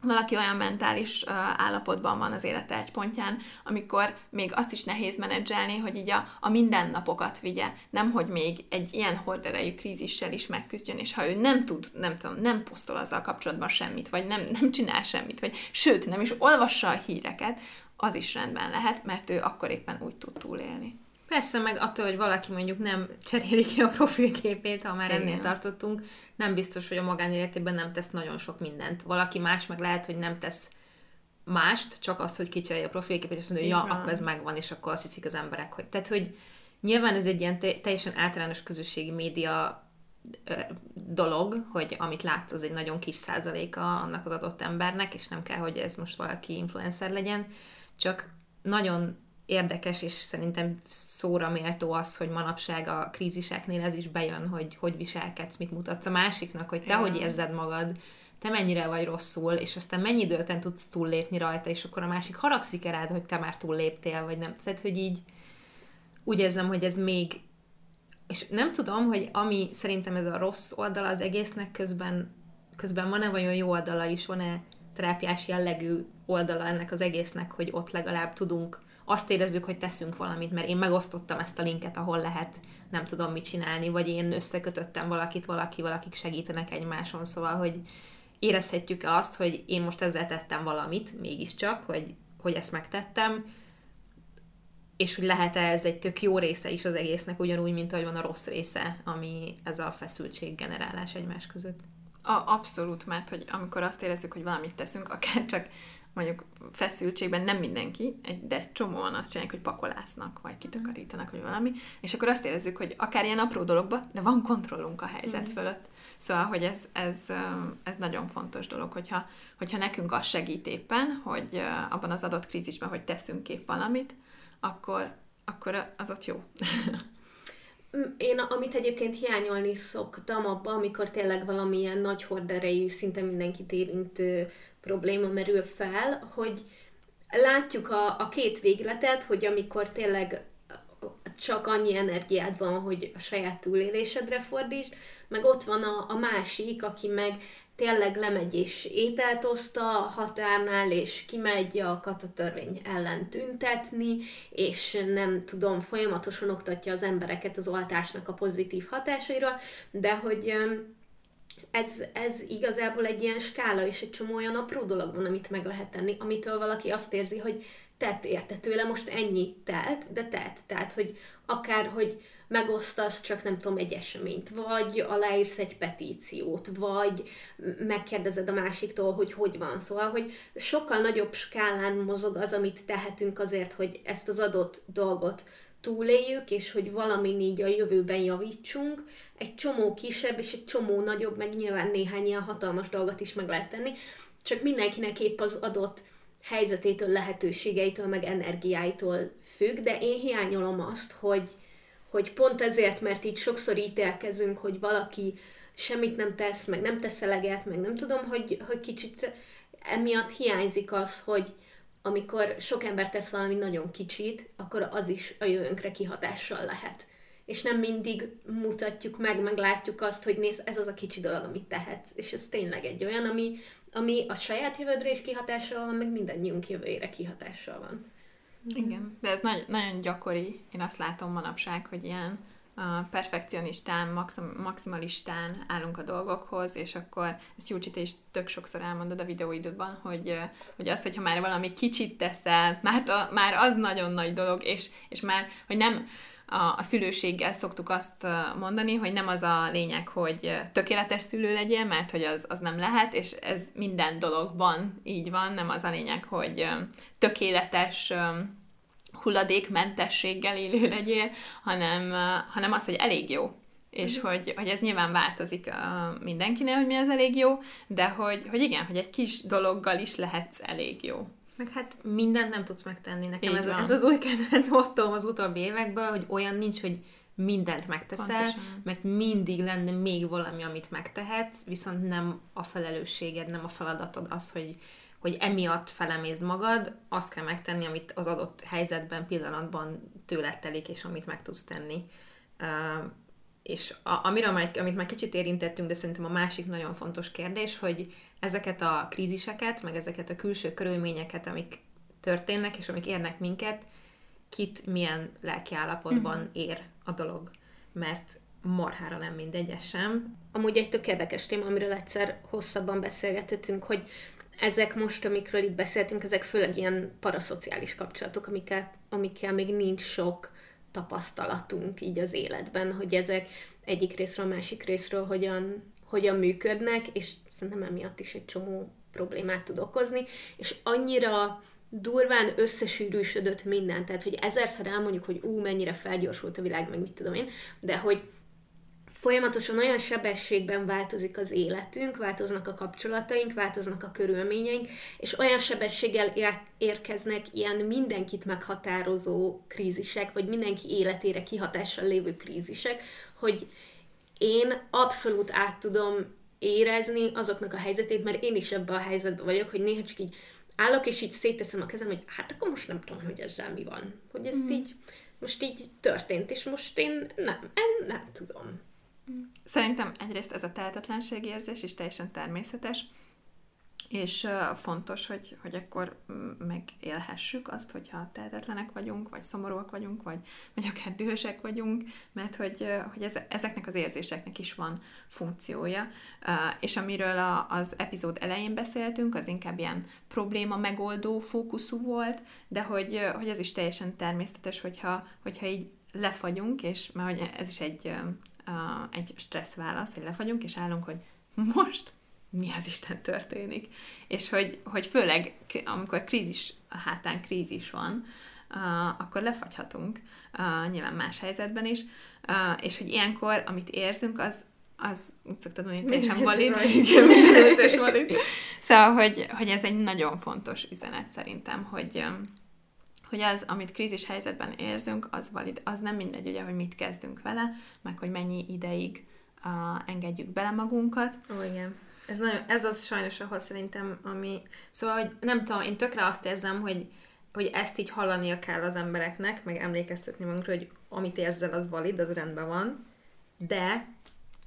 [SPEAKER 3] valaki olyan mentális állapotban van az élete egy pontján, amikor még azt is nehéz menedzselni, hogy így a, a mindennapokat vigye, nem hogy még egy ilyen horderejű krízissel is megküzdjön, és ha ő nem tud, nem tudom, nem posztol azzal kapcsolatban semmit, vagy nem, nem csinál semmit, vagy sőt, nem is olvassa a híreket, az is rendben lehet, mert ő akkor éppen úgy tud túlélni.
[SPEAKER 1] Persze, meg attól, hogy valaki mondjuk nem cseréli ki a profilképét, ha már ennél tartottunk, nem biztos, hogy a magánéletében nem tesz nagyon sok mindent. Valaki más meg lehet, hogy nem tesz mást, csak azt, hogy kicserélje a profilképét, és azt mondja, hogy ja, akkor ez megvan, és akkor azt hiszik az emberek, hogy... Tehát, hogy nyilván ez egy ilyen te- teljesen általános közösségi média dolog, hogy amit látsz, az egy nagyon kis százaléka annak az adott embernek, és nem kell, hogy ez most valaki influencer legyen, csak nagyon érdekes, és szerintem szóra méltó az, hogy manapság a kríziseknél ez is bejön, hogy hogy viselkedsz, mit mutatsz a másiknak, hogy te ja. hogy érzed magad, te mennyire vagy rosszul, és aztán mennyi időt tudsz túllépni rajta, és akkor a másik haragszik rád, hogy te már túlléptél, vagy nem. Tehát, hogy így úgy érzem, hogy ez még és nem tudom, hogy ami szerintem ez a rossz oldala az egésznek közben, közben van-e vajon jó oldala is, van-e terápiás jellegű oldala ennek az egésznek, hogy ott legalább tudunk azt érezzük, hogy teszünk valamit, mert én megosztottam ezt a linket, ahol lehet nem tudom mit csinálni, vagy én összekötöttem valakit, valaki, valakik segítenek egymáson, szóval, hogy érezhetjük-e azt, hogy én most ezzel tettem valamit, mégiscsak, hogy, hogy ezt megtettem, és hogy lehet-e ez egy tök jó része is az egésznek, ugyanúgy, mint ahogy van a rossz része, ami ez a feszültség generálás egymás között.
[SPEAKER 3] A, abszolút, mert hogy amikor azt érezzük, hogy valamit teszünk, akár csak mondjuk feszültségben nem mindenki, de csomóan azt csinálják, hogy pakolásznak, vagy kitakarítanak, vagy valami, és akkor azt érezzük, hogy akár ilyen apró dologba, de van kontrollunk a helyzet mm. fölött. Szóval, hogy ez, ez, ez nagyon fontos dolog, hogyha, hogyha nekünk az segít éppen, hogy abban az adott krízisben, hogy teszünk kép valamit, akkor, akkor az ott jó.
[SPEAKER 2] Én, amit egyébként hiányolni szoktam abban, amikor tényleg valamilyen nagy horderejű, szinte mindenkit érintő probléma merül fel, hogy látjuk a, a két végletet, hogy amikor tényleg csak annyi energiád van, hogy a saját túlélésedre fordítsd, meg ott van a, a másik, aki meg tényleg lemegy és ételt oszta a határnál, és kimegy a katatörvény ellen tüntetni, és nem tudom, folyamatosan oktatja az embereket az oltásnak a pozitív hatásairól, de hogy ez, ez igazából egy ilyen skála, és egy csomó olyan apró dolog van, amit meg lehet tenni, amitől valaki azt érzi, hogy tett érte tőle, most ennyi telt, de tett. Tehát, hogy akár, hogy megosztasz csak nem tudom, egy eseményt, vagy aláírsz egy petíciót, vagy megkérdezed a másiktól, hogy hogy van. Szóval, hogy sokkal nagyobb skálán mozog az, amit tehetünk azért, hogy ezt az adott dolgot túléljük, és hogy valami így a jövőben javítsunk, egy csomó kisebb és egy csomó nagyobb, meg nyilván néhány ilyen hatalmas dolgot is meg lehet tenni, csak mindenkinek épp az adott helyzetétől, lehetőségeitől, meg energiáitól függ, de én hiányolom azt, hogy, hogy pont ezért, mert így sokszor ítélkezünk, hogy valaki semmit nem tesz, meg nem tesz eleget, meg nem tudom, hogy, hogy kicsit emiatt hiányzik az, hogy amikor sok ember tesz valami nagyon kicsit, akkor az is a jövőnkre kihatással lehet. És nem mindig mutatjuk meg, meg látjuk azt, hogy nézd, ez az a kicsi dolog, amit tehetsz. És ez tényleg egy olyan, ami, ami a saját jövődre is kihatással van, meg mindannyiunk jövőjére kihatással van.
[SPEAKER 3] Igen, de ez nagy, nagyon gyakori, én azt látom manapság, hogy ilyen perfekcionistán, maxim, maximalistán állunk a dolgokhoz, és akkor ezt Júcsi, te is tök sokszor elmondod a videóidodban, hogy, hogy az, hogyha már valami kicsit teszel, már, a, már az nagyon nagy dolog, és, és már, hogy nem, a, a szülőséggel szoktuk azt mondani, hogy nem az a lényeg, hogy tökéletes szülő legyél, mert hogy az, az nem lehet, és ez minden dologban így van, nem az a lényeg, hogy tökéletes hulladékmentességgel élő legyél, hanem, hanem az, hogy elég jó. És mm. hogy, hogy ez nyilván változik a mindenkinél, hogy mi az elég jó, de hogy, hogy igen, hogy egy kis dologgal is lehetsz elég jó.
[SPEAKER 1] Meg hát mindent nem tudsz megtenni. Nekem ez, ez az új kedvenc mottom az utóbbi években, hogy olyan nincs, hogy mindent megteszel, Pontosan. mert mindig lenne még valami, amit megtehetsz, viszont nem a felelősséged, nem a feladatod az, hogy, hogy emiatt felemézd magad, azt kell megtenni, amit az adott helyzetben, pillanatban tőled telik, és amit meg tudsz tenni. Uh, és a, amire már, amit már kicsit érintettünk, de szerintem a másik nagyon fontos kérdés, hogy ezeket a kríziseket, meg ezeket a külső körülményeket, amik történnek, és amik érnek minket, kit milyen lelkiállapotban mm-hmm. ér a dolog. Mert marhára nem mindegy, sem.
[SPEAKER 2] Amúgy egy tök érdekes téma, amiről egyszer hosszabban beszélgetettünk, hogy ezek most, amikről itt beszéltünk, ezek főleg ilyen paraszociális kapcsolatok, amikkel, amikkel még nincs sok tapasztalatunk így az életben, hogy ezek egyik részről, másik részről hogyan, hogyan működnek, és szerintem emiatt is egy csomó problémát tud okozni, és annyira durván összesűrűsödött minden, tehát hogy ezerszer elmondjuk, hogy ú, mennyire felgyorsult a világ, meg mit tudom én, de hogy folyamatosan olyan sebességben változik az életünk, változnak a kapcsolataink, változnak a körülményeink, és olyan sebességgel érkeznek ilyen mindenkit meghatározó krízisek, vagy mindenki életére kihatással lévő krízisek, hogy én abszolút át tudom érezni azoknak a helyzetét, mert én is ebben a helyzetben vagyok, hogy néha csak így állok, és így szétteszem a kezem, hogy hát akkor most nem tudom, hogy ezzel mi van. Hogy ez mm. így, most így történt, és most én nem, nem, nem tudom.
[SPEAKER 3] Szerintem egyrészt ez a tehetetlenségérzés is teljesen természetes, és fontos, hogy, hogy akkor megélhessük azt, hogyha tehetetlenek vagyunk, vagy szomorúak vagyunk, vagy, vagy akár dühösek vagyunk, mert hogy, hogy ez, ezeknek az érzéseknek is van funkciója. És amiről a, az epizód elején beszéltünk, az inkább ilyen probléma megoldó fókuszú volt, de hogy, hogy ez is teljesen természetes, hogyha, hogyha így lefagyunk, és mert hogy ez is egy egy stressz válasz, hogy lefagyunk, és állunk, hogy most mi az Isten történik. És hogy, hogy főleg, amikor krízis, a hátán krízis van, uh, akkor lefagyhatunk, uh, nyilván más helyzetben is, uh, és hogy ilyenkor, amit érzünk, az, az úgy szoktad mondani, teljesen valid. Igen, valid. Szóval, hogy, hogy ez egy nagyon fontos üzenet szerintem, hogy, hogy az, amit krízis helyzetben érzünk, az valid, az nem mindegy, ugye, hogy mit kezdünk vele, meg hogy mennyi ideig uh, engedjük bele magunkat.
[SPEAKER 1] Ó, igen. Ez, nagyon, ez az sajnos, ahol szerintem, ami... Szóval, hogy nem tudom, én tökre azt érzem, hogy, hogy ezt így hallania kell az embereknek, meg emlékeztetni magunkra, hogy amit érzel, az valid, az rendben van, de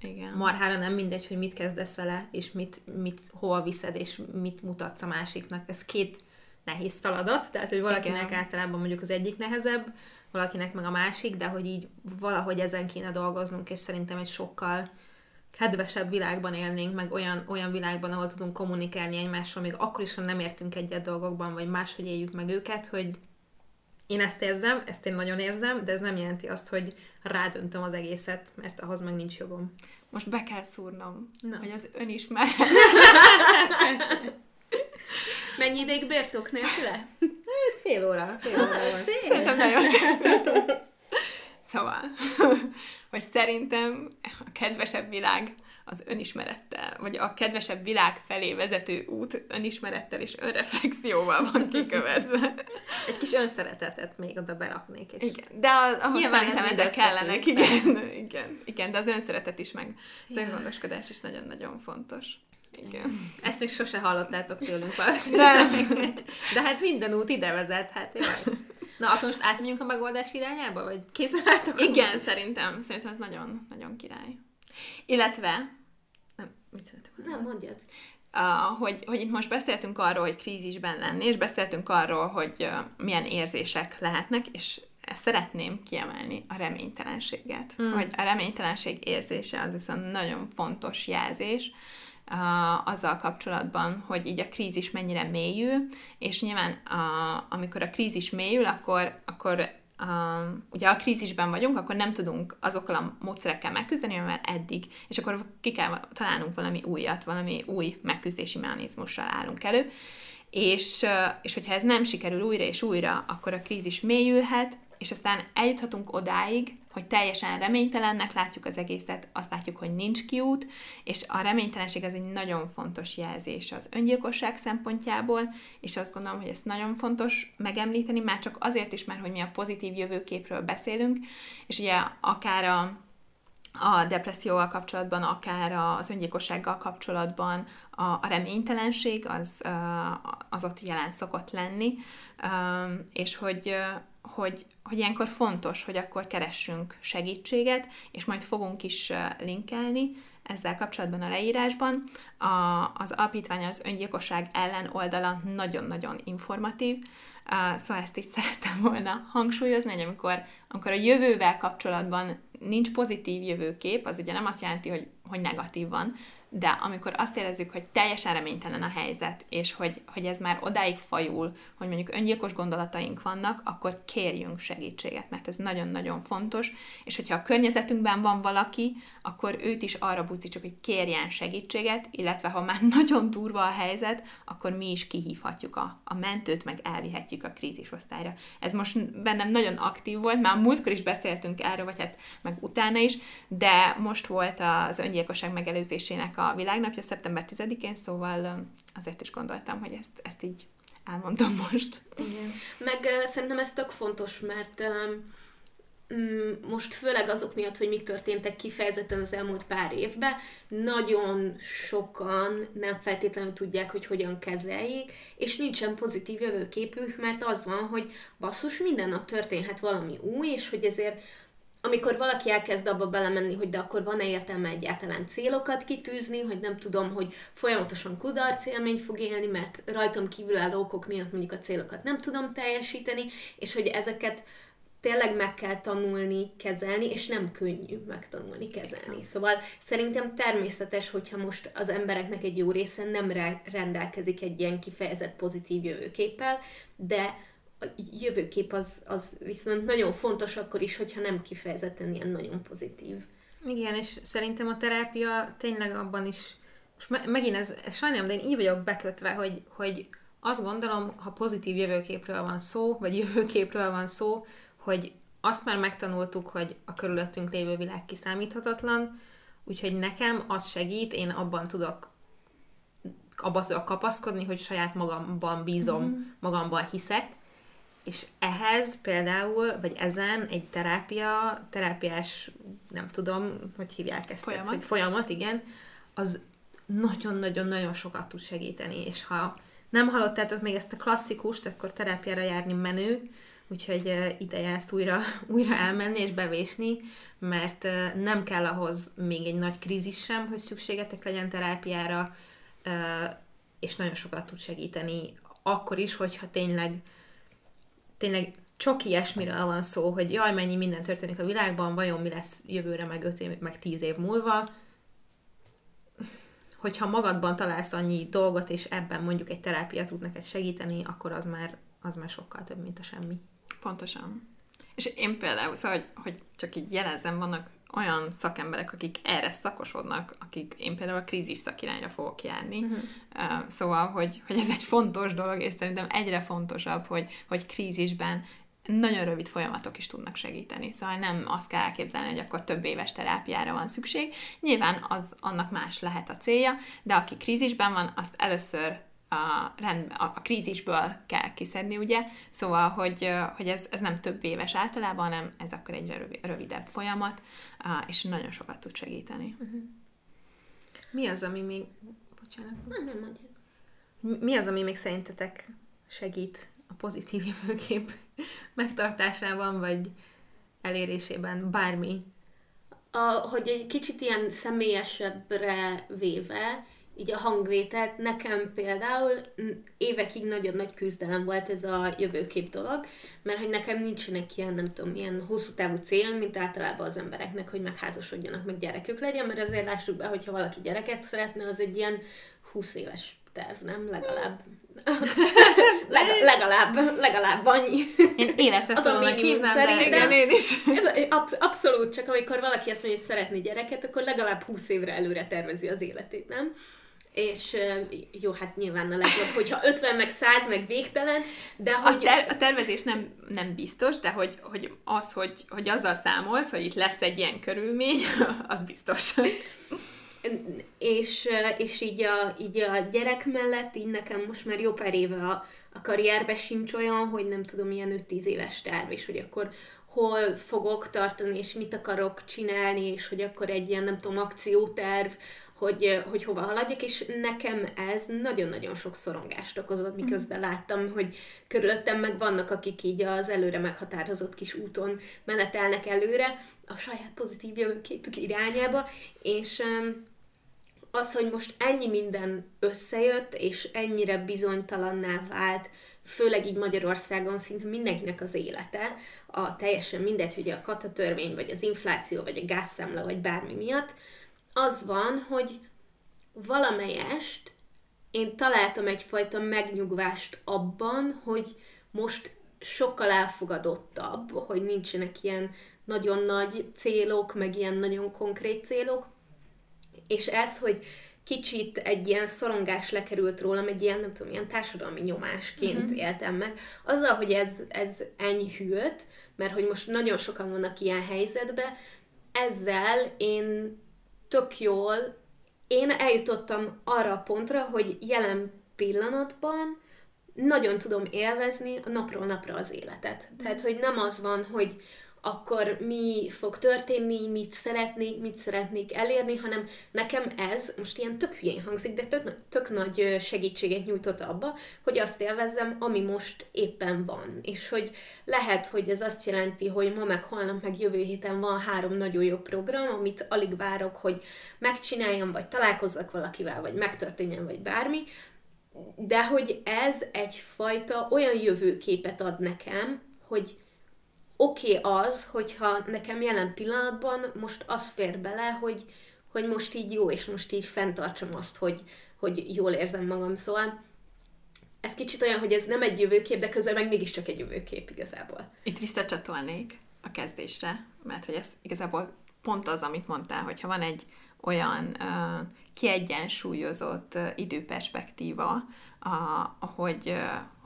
[SPEAKER 1] igen. marhára nem mindegy, hogy mit kezdesz vele, és mit, mit hova viszed, és mit mutatsz a másiknak. Ez két nehéz feladat, tehát hogy valakinek Igen. általában mondjuk az egyik nehezebb, valakinek meg a másik, de hogy így valahogy ezen kéne dolgoznunk, és szerintem egy sokkal kedvesebb világban élnénk, meg olyan, olyan világban, ahol tudunk kommunikálni egymással, még akkor is, ha nem értünk egyet dolgokban, vagy máshogy éljük meg őket, hogy én ezt érzem, ezt én nagyon érzem, de ez nem jelenti azt, hogy rádöntöm az egészet, mert ahhoz meg nincs jogom.
[SPEAKER 3] Most be kell szúrnom, Na. hogy az önismeret. [LAUGHS]
[SPEAKER 2] Mennyi ideig bértok nélküle?
[SPEAKER 1] Hát fél óra. Fél óra volt.
[SPEAKER 3] Szép. Szerintem nagyon szép. Szóval, hogy szerintem a kedvesebb világ az önismerettel, vagy a kedvesebb világ felé vezető út önismerettel és önreflexióval van kikövezve.
[SPEAKER 1] Egy kis önszeretetet még oda beraknék. És...
[SPEAKER 3] Igen, de az, ahhoz
[SPEAKER 1] Nyilván
[SPEAKER 3] szerintem
[SPEAKER 1] ez
[SPEAKER 3] ezek kellenek, igen, igen, igen, de az önszeretet is, meg az öngondoskodás is nagyon-nagyon fontos. Igen.
[SPEAKER 1] Ezt még sose hallottátok tőlünk valószínűleg. De hát minden út ide vezet, hát tényleg. Na, akkor most átmegyünk a megoldás irányába, vagy készen álltok?
[SPEAKER 3] Igen, szerintem, szerintem ez nagyon, nagyon király. Illetve, nem, mit szeretem?
[SPEAKER 2] Nem, mondjad.
[SPEAKER 3] Uh, hogy, hogy itt most beszéltünk arról, hogy krízisben lenni, és beszéltünk arról, hogy uh, milyen érzések lehetnek, és szeretném kiemelni, a reménytelenséget. Mm. Hogy a reménytelenség érzése az viszont nagyon fontos jelzés, uh, azzal kapcsolatban, hogy így a krízis mennyire mélyül, és nyilván uh, amikor a krízis mélyül, akkor, akkor uh, ugye a krízisben vagyunk, akkor nem tudunk azokkal a módszerekkel megküzdeni, amivel eddig, és akkor ki kell találnunk valami újat, valami új megküzdési mechanizmussal állunk elő, és, és hogyha ez nem sikerül újra és újra, akkor a krízis mélyülhet, és aztán eljuthatunk odáig, hogy teljesen reménytelennek látjuk az egészet, azt látjuk, hogy nincs kiút, és a reménytelenség az egy nagyon fontos jelzés az öngyilkosság szempontjából, és azt gondolom, hogy ezt nagyon fontos megemlíteni, már csak azért is, mert hogy mi a pozitív jövőképről beszélünk, és ugye akár a a depresszióval kapcsolatban, akár az öngyilkossággal kapcsolatban a, a reménytelenség az, az ott jelen szokott lenni, és hogy, hogy, hogy ilyenkor fontos, hogy akkor keressünk segítséget, és majd fogunk is linkelni ezzel kapcsolatban a leírásban. A, az alapítvány az öngyilkosság ellen oldala nagyon-nagyon informatív, szóval ezt is [LAUGHS] szerettem volna hangsúlyozni, hogy amikor, amikor a jövővel kapcsolatban nincs pozitív jövőkép, az ugye nem azt jelenti, hogy, hogy negatív van, de amikor azt érezzük, hogy teljesen reménytelen a helyzet, és hogy, hogy ez már odáig fajul, hogy mondjuk öngyilkos gondolataink vannak, akkor kérjünk segítséget, mert ez nagyon-nagyon fontos, és hogyha a környezetünkben van valaki, akkor őt is arra buzdítsuk, hogy kérjen segítséget, illetve ha már [LAUGHS] nagyon durva a helyzet, akkor mi is kihívhatjuk a, a mentőt, meg elvihetjük a krízisosztályra. Ez most bennem nagyon aktív volt, már múltkor is beszéltünk erről, vagy hát meg utána is, de most volt az öngyilkosság megelőzésének a világnapja szeptember 10-én, szóval azért is gondoltam, hogy ezt, ezt így elmondom [LAUGHS] most.
[SPEAKER 2] Igen. Meg uh, szerintem ez tök fontos, mert um, most főleg azok miatt, hogy mik történtek kifejezetten az elmúlt pár évben, nagyon sokan nem feltétlenül tudják, hogy hogyan kezeljék, és nincsen pozitív jövőképük, mert az van, hogy basszus, minden nap történhet valami új, és hogy ezért amikor valaki elkezd abba belemenni, hogy de akkor van-e értelme egyáltalán célokat kitűzni, hogy nem tudom, hogy folyamatosan kudarc élmény fog élni, mert rajtam kívülálló okok miatt mondjuk a célokat nem tudom teljesíteni, és hogy ezeket tényleg meg kell tanulni, kezelni, és nem könnyű megtanulni, kezelni. Szóval szerintem természetes, hogyha most az embereknek egy jó része nem rendelkezik egy ilyen kifejezett pozitív jövőképpel, de a jövőkép az, az viszont nagyon fontos akkor is, hogyha nem kifejezetten ilyen nagyon pozitív.
[SPEAKER 1] Igen, és szerintem a terápia tényleg abban is, most me- megint ez, ez sajnálom, de én így vagyok bekötve, hogy, hogy azt gondolom, ha pozitív jövőképről van szó, vagy jövőképről van szó, hogy azt már megtanultuk, hogy a körülöttünk lévő világ kiszámíthatatlan, úgyhogy nekem az segít, én abban tudok abban tudok kapaszkodni, hogy saját magamban bízom, mm. magamban hiszek, és ehhez például, vagy ezen egy terápia, terápiás, nem tudom, hogy hívják ezt,
[SPEAKER 3] folyamat,
[SPEAKER 1] hogy folyamat igen, az nagyon-nagyon-nagyon sokat tud segíteni, és ha nem hallottátok még ezt a klasszikust, akkor terápiára járni menő, úgyhogy ideje ezt újra, [LAUGHS] újra elmenni és bevésni, mert nem kell ahhoz még egy nagy krízis sem, hogy szükségetek legyen terápiára, és nagyon sokat tud segíteni akkor is, hogyha tényleg tényleg csak ilyesmiről van szó, hogy jaj, mennyi minden történik a világban, vajon mi lesz jövőre, meg öt év, meg tíz év múlva. Hogyha magadban találsz annyi dolgot, és ebben mondjuk egy terápia tud neked segíteni, akkor az már, az már sokkal több, mint a semmi.
[SPEAKER 3] Pontosan. És én például, szóval, hogy, hogy csak így jelezzem, vannak olyan szakemberek, akik erre szakosodnak, akik én például a krízis szakirányra fogok járni. Uh-huh. Uh, szóval, hogy, hogy ez egy fontos dolog, és szerintem egyre fontosabb, hogy, hogy krízisben nagyon rövid folyamatok is tudnak segíteni. Szóval nem azt kell elképzelni, hogy akkor több éves terápiára van szükség. Nyilván az annak más lehet a célja, de aki krízisben van, azt először a, rend, a, a krízisből kell kiszedni, ugye? Szóval, hogy, hogy ez, ez nem több éves általában, hanem ez akkor egy rövidebb folyamat, és nagyon sokat tud segíteni. Uh-huh.
[SPEAKER 1] Mi az, ami még... Bocsánat.
[SPEAKER 2] Nem, nem mondjad.
[SPEAKER 1] Mi az, ami még szerintetek segít a pozitív jövőkép megtartásában, vagy elérésében, bármi?
[SPEAKER 2] A, hogy egy kicsit ilyen személyesebbre véve, így a hangvételt, nekem például évekig nagyon nagy küzdelem volt ez a jövőkép dolog, mert hogy nekem nincsenek ilyen, nem tudom, ilyen hosszú távú cél, mint általában az embereknek, hogy megházasodjanak, meg gyerekük legyen, mert azért lássuk be, hogyha valaki gyereket szeretne, az egy ilyen 20 éves terv, nem? Legalább. [LAUGHS] Leg- legalább, legalább annyi.
[SPEAKER 1] Én életre szólónak hívnám,
[SPEAKER 2] de igen, én is. Absz- abszolút, csak amikor valaki azt mondja, hogy szeretni gyereket, akkor legalább 20 évre előre tervezi az életét, nem? És jó, hát nyilván a legjobb, hogyha 50, meg 100, meg végtelen, de hogy...
[SPEAKER 3] A, ter- a tervezés nem, nem biztos, de hogy, hogy az, hogy, hogy azzal számolsz, hogy itt lesz egy ilyen körülmény, [LAUGHS] az biztos.
[SPEAKER 2] és, és így, a, így a gyerek mellett, így nekem most már jó pár éve a, a karrierbe sincs olyan, hogy nem tudom, ilyen 5-10 éves terv, és hogy akkor hol fogok tartani, és mit akarok csinálni, és hogy akkor egy ilyen, nem tudom, akcióterv, hogy, hogy hova haladjak, és nekem ez nagyon-nagyon sok szorongást okozott, miközben láttam, hogy körülöttem meg vannak, akik így az előre meghatározott kis úton menetelnek előre, a saját pozitív jövőképük irányába, és az, hogy most ennyi minden összejött, és ennyire bizonytalanná vált, főleg így Magyarországon szinte mindenkinek az élete, a teljesen mindegy, hogy a katatörvény, vagy az infláció, vagy a gázszámla, vagy bármi miatt, az van, hogy valamelyest én találtam egyfajta megnyugvást abban, hogy most sokkal elfogadottabb, hogy nincsenek ilyen nagyon nagy célok, meg ilyen nagyon konkrét célok, és ez, hogy kicsit egy ilyen szorongás lekerült rólam, egy ilyen, nem tudom, ilyen társadalmi nyomásként uh-huh. éltem meg. Azzal, hogy ez, ez enyhült, mert hogy most nagyon sokan vannak ilyen helyzetben, ezzel én tök jól, én eljutottam arra a pontra, hogy jelen pillanatban nagyon tudom élvezni napról napra az életet. Tehát, hogy nem az van, hogy akkor mi fog történni, mit szeretnék, mit szeretnék elérni, hanem nekem ez, most ilyen tök hülyén hangzik, de tök, tök nagy segítséget nyújtott abba, hogy azt élvezzem, ami most éppen van. És hogy lehet, hogy ez azt jelenti, hogy ma meg holnap meg jövő héten van három nagyon jó program, amit alig várok, hogy megcsináljam, vagy találkozzak valakivel, vagy megtörténjen, vagy bármi, de hogy ez egyfajta olyan jövőképet ad nekem, hogy oké okay az, hogyha nekem jelen pillanatban most az fér bele, hogy, hogy most így jó, és most így fenntartsam azt, hogy, hogy jól érzem magam, szóval ez kicsit olyan, hogy ez nem egy jövőkép, de közben meg mégiscsak egy jövőkép igazából.
[SPEAKER 3] Itt visszacsatolnék a kezdésre, mert hogy ez igazából pont az, amit mondtál, hogyha van egy olyan uh, kiegyensúlyozott uh, időperspektíva, a, hogy,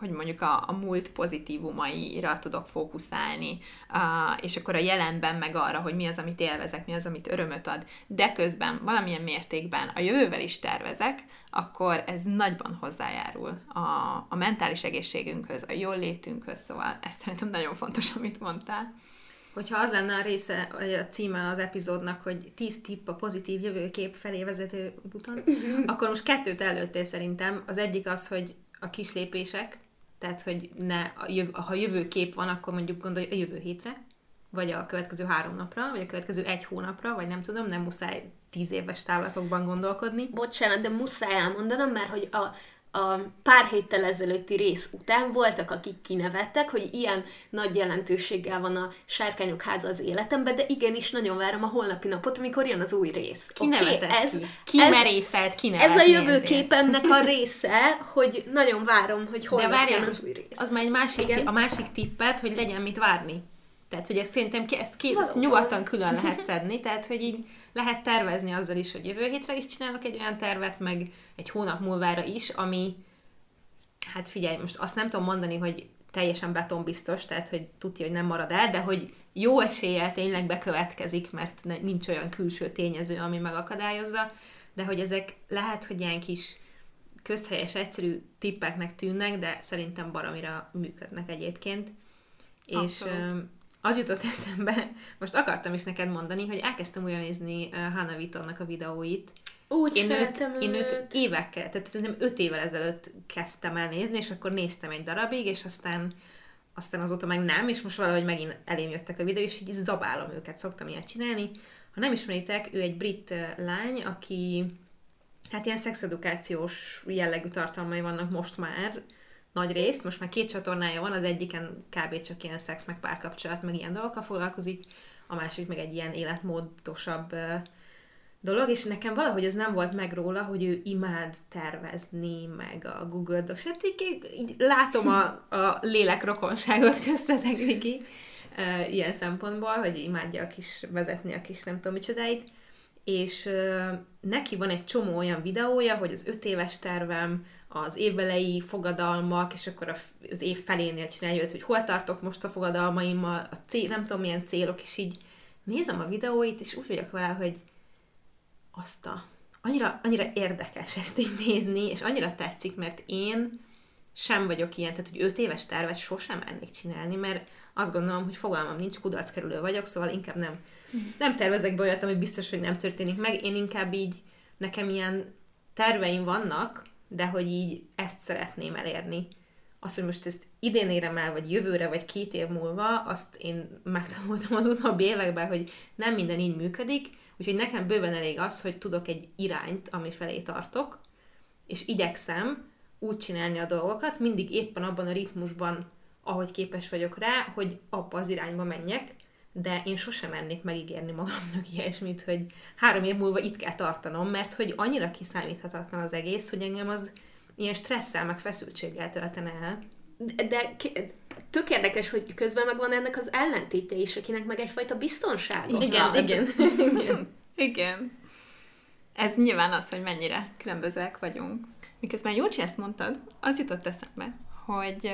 [SPEAKER 3] hogy mondjuk a, a múlt pozitívumaira tudok fókuszálni, a, és akkor a jelenben meg arra, hogy mi az, amit élvezek, mi az, amit örömöt ad, de közben valamilyen mértékben a jövővel is tervezek, akkor ez nagyban hozzájárul a, a mentális egészségünkhöz, a jól létünkhöz, szóval ez szerintem nagyon fontos, [LAUGHS] amit mondtál.
[SPEAKER 1] Hogyha az lenne a része, vagy a címe az epizódnak, hogy 10 tipp a pozitív jövőkép felé vezető úton, [LAUGHS] akkor most kettőt előttél szerintem. Az egyik az, hogy a kis lépések, tehát, hogy ne, ha jövőkép van, akkor mondjuk gondolj a jövő hétre, vagy a következő három napra, vagy a következő egy hónapra, vagy nem tudom, nem muszáj tíz éves távlatokban gondolkodni.
[SPEAKER 2] Bocsánat, de muszáj elmondanom, mert hogy a, a pár héttel ezelőtti rész után voltak, akik kinevettek, hogy ilyen nagy jelentőséggel van a Sárkányok háza az életemben, de igenis nagyon várom a holnapi napot, amikor jön az új rész.
[SPEAKER 1] Ki okay, ez, ki?
[SPEAKER 2] Ki Ez a jövőképemnek a része, hogy nagyon várom, hogy holnap de várjál, jön az új rész.
[SPEAKER 1] Az már egy másik, Igen? a másik tippet, hogy legyen mit várni. Tehát, hogy ezt szerintem ki, ezt, ki, ezt nyugodtan külön lehet szedni, tehát, hogy így lehet tervezni azzal is, hogy jövő hétre is csinálok egy olyan tervet, meg egy hónap múlvára is, ami, hát figyelj, most azt nem tudom mondani, hogy teljesen betonbiztos, tehát hogy tudja, hogy nem marad el, de hogy jó eséllyel tényleg bekövetkezik, mert nincs olyan külső tényező, ami megakadályozza, de hogy ezek lehet, hogy ilyen kis közhelyes, egyszerű tippeknek tűnnek, de szerintem baromira működnek egyébként.
[SPEAKER 3] Abszolút.
[SPEAKER 1] És az jutott [LAUGHS] eszembe, most akartam is neked mondani, hogy elkezdtem újra nézni uh, Hannah Wittonnak a videóit.
[SPEAKER 2] Úgy
[SPEAKER 1] Én őt,
[SPEAKER 2] szeretem
[SPEAKER 1] én őt
[SPEAKER 2] őt.
[SPEAKER 1] évekkel, tehát szerintem öt évvel ezelőtt kezdtem el nézni, és akkor néztem egy darabig, és aztán aztán azóta meg nem, és most valahogy megint elém jöttek a videó, és így zabálom őket, szoktam ilyet csinálni. Ha nem ismeritek, ő egy brit ö, lány, aki hát ilyen szexedukációs jellegű tartalmai vannak most már, nagy részt, most már két csatornája van, az egyiken kb. csak ilyen szex, meg párkapcsolat, meg ilyen dolgokkal foglalkozik, a másik meg egy ilyen életmódosabb dolog, és nekem valahogy ez nem volt meg róla, hogy ő imád tervezni, meg a Google Docs. Hát így, így, látom a, a lélek rokonságot [LAUGHS] köztetek, Viki, ilyen szempontból, hogy imádja a kis, vezetni a kis nem tudom micsodáit, és neki van egy csomó olyan videója, hogy az öt éves tervem, az évvelei fogadalmak, és akkor az év felénél csinálja, őt, hogy hol tartok most a fogadalmaimmal, a cél, nem tudom milyen célok, és így nézem a videóit, és úgy vagyok vele, hogy azt a... Annyira, annyira érdekes ezt így nézni, és annyira tetszik, mert én sem vagyok ilyen, tehát hogy 5 éves tervet sosem mennék csinálni, mert azt gondolom, hogy fogalmam nincs, kudarckerülő vagyok, szóval inkább nem, nem tervezek be olyat, ami biztos, hogy nem történik meg. Én inkább így, nekem ilyen terveim vannak, de hogy így ezt szeretném elérni. Az, hogy most ezt idén érem el, vagy jövőre, vagy két év múlva, azt én megtanultam az utóbbi években, hogy nem minden így működik, úgyhogy nekem bőven elég az, hogy tudok egy irányt, ami felé tartok, és igyekszem úgy csinálni a dolgokat, mindig éppen abban a ritmusban, ahogy képes vagyok rá, hogy abba az irányba menjek, de én sosem mennék megígérni magamnak [LAUGHS] ilyesmit, hogy három év múlva itt kell tartanom, mert hogy annyira kiszámíthatatlan az egész, hogy engem az ilyen stresszel, meg feszültséggel töltene el.
[SPEAKER 2] De, de tök érdekes, hogy közben meg van ennek az ellentétje is, akinek meg egyfajta biztonsága.
[SPEAKER 1] Igen,
[SPEAKER 2] van.
[SPEAKER 1] igen. [LAUGHS] igen.
[SPEAKER 3] Igen. Ez nyilván az, hogy mennyire különbözőek vagyunk. Miközben Jócsi ezt mondtad, az jutott eszembe, hogy,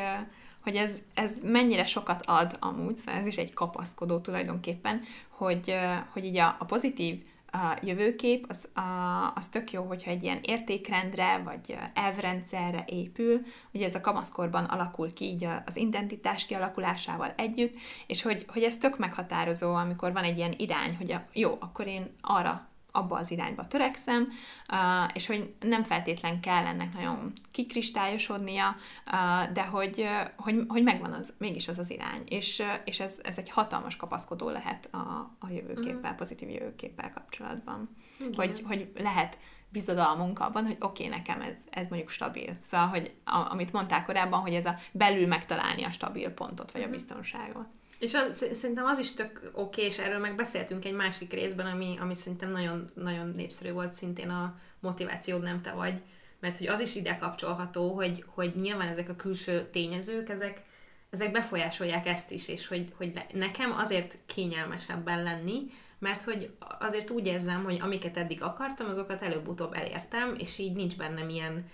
[SPEAKER 3] hogy ez, ez mennyire sokat ad amúgy, szóval ez is egy kapaszkodó tulajdonképpen, hogy, hogy így a, a pozitív a jövőkép, az, a, az tök jó, hogyha egy ilyen értékrendre, vagy elvrendszerre épül, ugye ez a kamaszkorban alakul ki így az identitás kialakulásával együtt, és hogy, hogy ez tök meghatározó, amikor van egy ilyen irány, hogy a, jó, akkor én arra abba az irányba törekszem, uh, és hogy nem feltétlen kell ennek nagyon kikristályosodnia, uh, de hogy, uh, hogy, hogy megvan az, mégis az az irány, és, és ez, ez egy hatalmas kapaszkodó lehet a, a jövőképpel, pozitív jövőképpel kapcsolatban. Hogy, hogy lehet bizodalmunk abban, hogy oké, okay, nekem ez, ez mondjuk stabil. Szóval, hogy a, amit mondták korábban, hogy ez a belül megtalálni a stabil pontot, vagy a biztonságot.
[SPEAKER 1] És az, sz- szerintem az is tök oké, és erről meg beszéltünk egy másik részben, ami, ami szerintem nagyon, nagyon népszerű volt szintén a motivációd nem te vagy, mert hogy az is ide kapcsolható, hogy, hogy nyilván ezek a külső tényezők, ezek, ezek befolyásolják ezt is, és hogy, hogy ne- nekem azért kényelmesebben lenni, mert hogy azért úgy érzem, hogy amiket eddig akartam, azokat előbb-utóbb elértem, és így nincs bennem ilyen,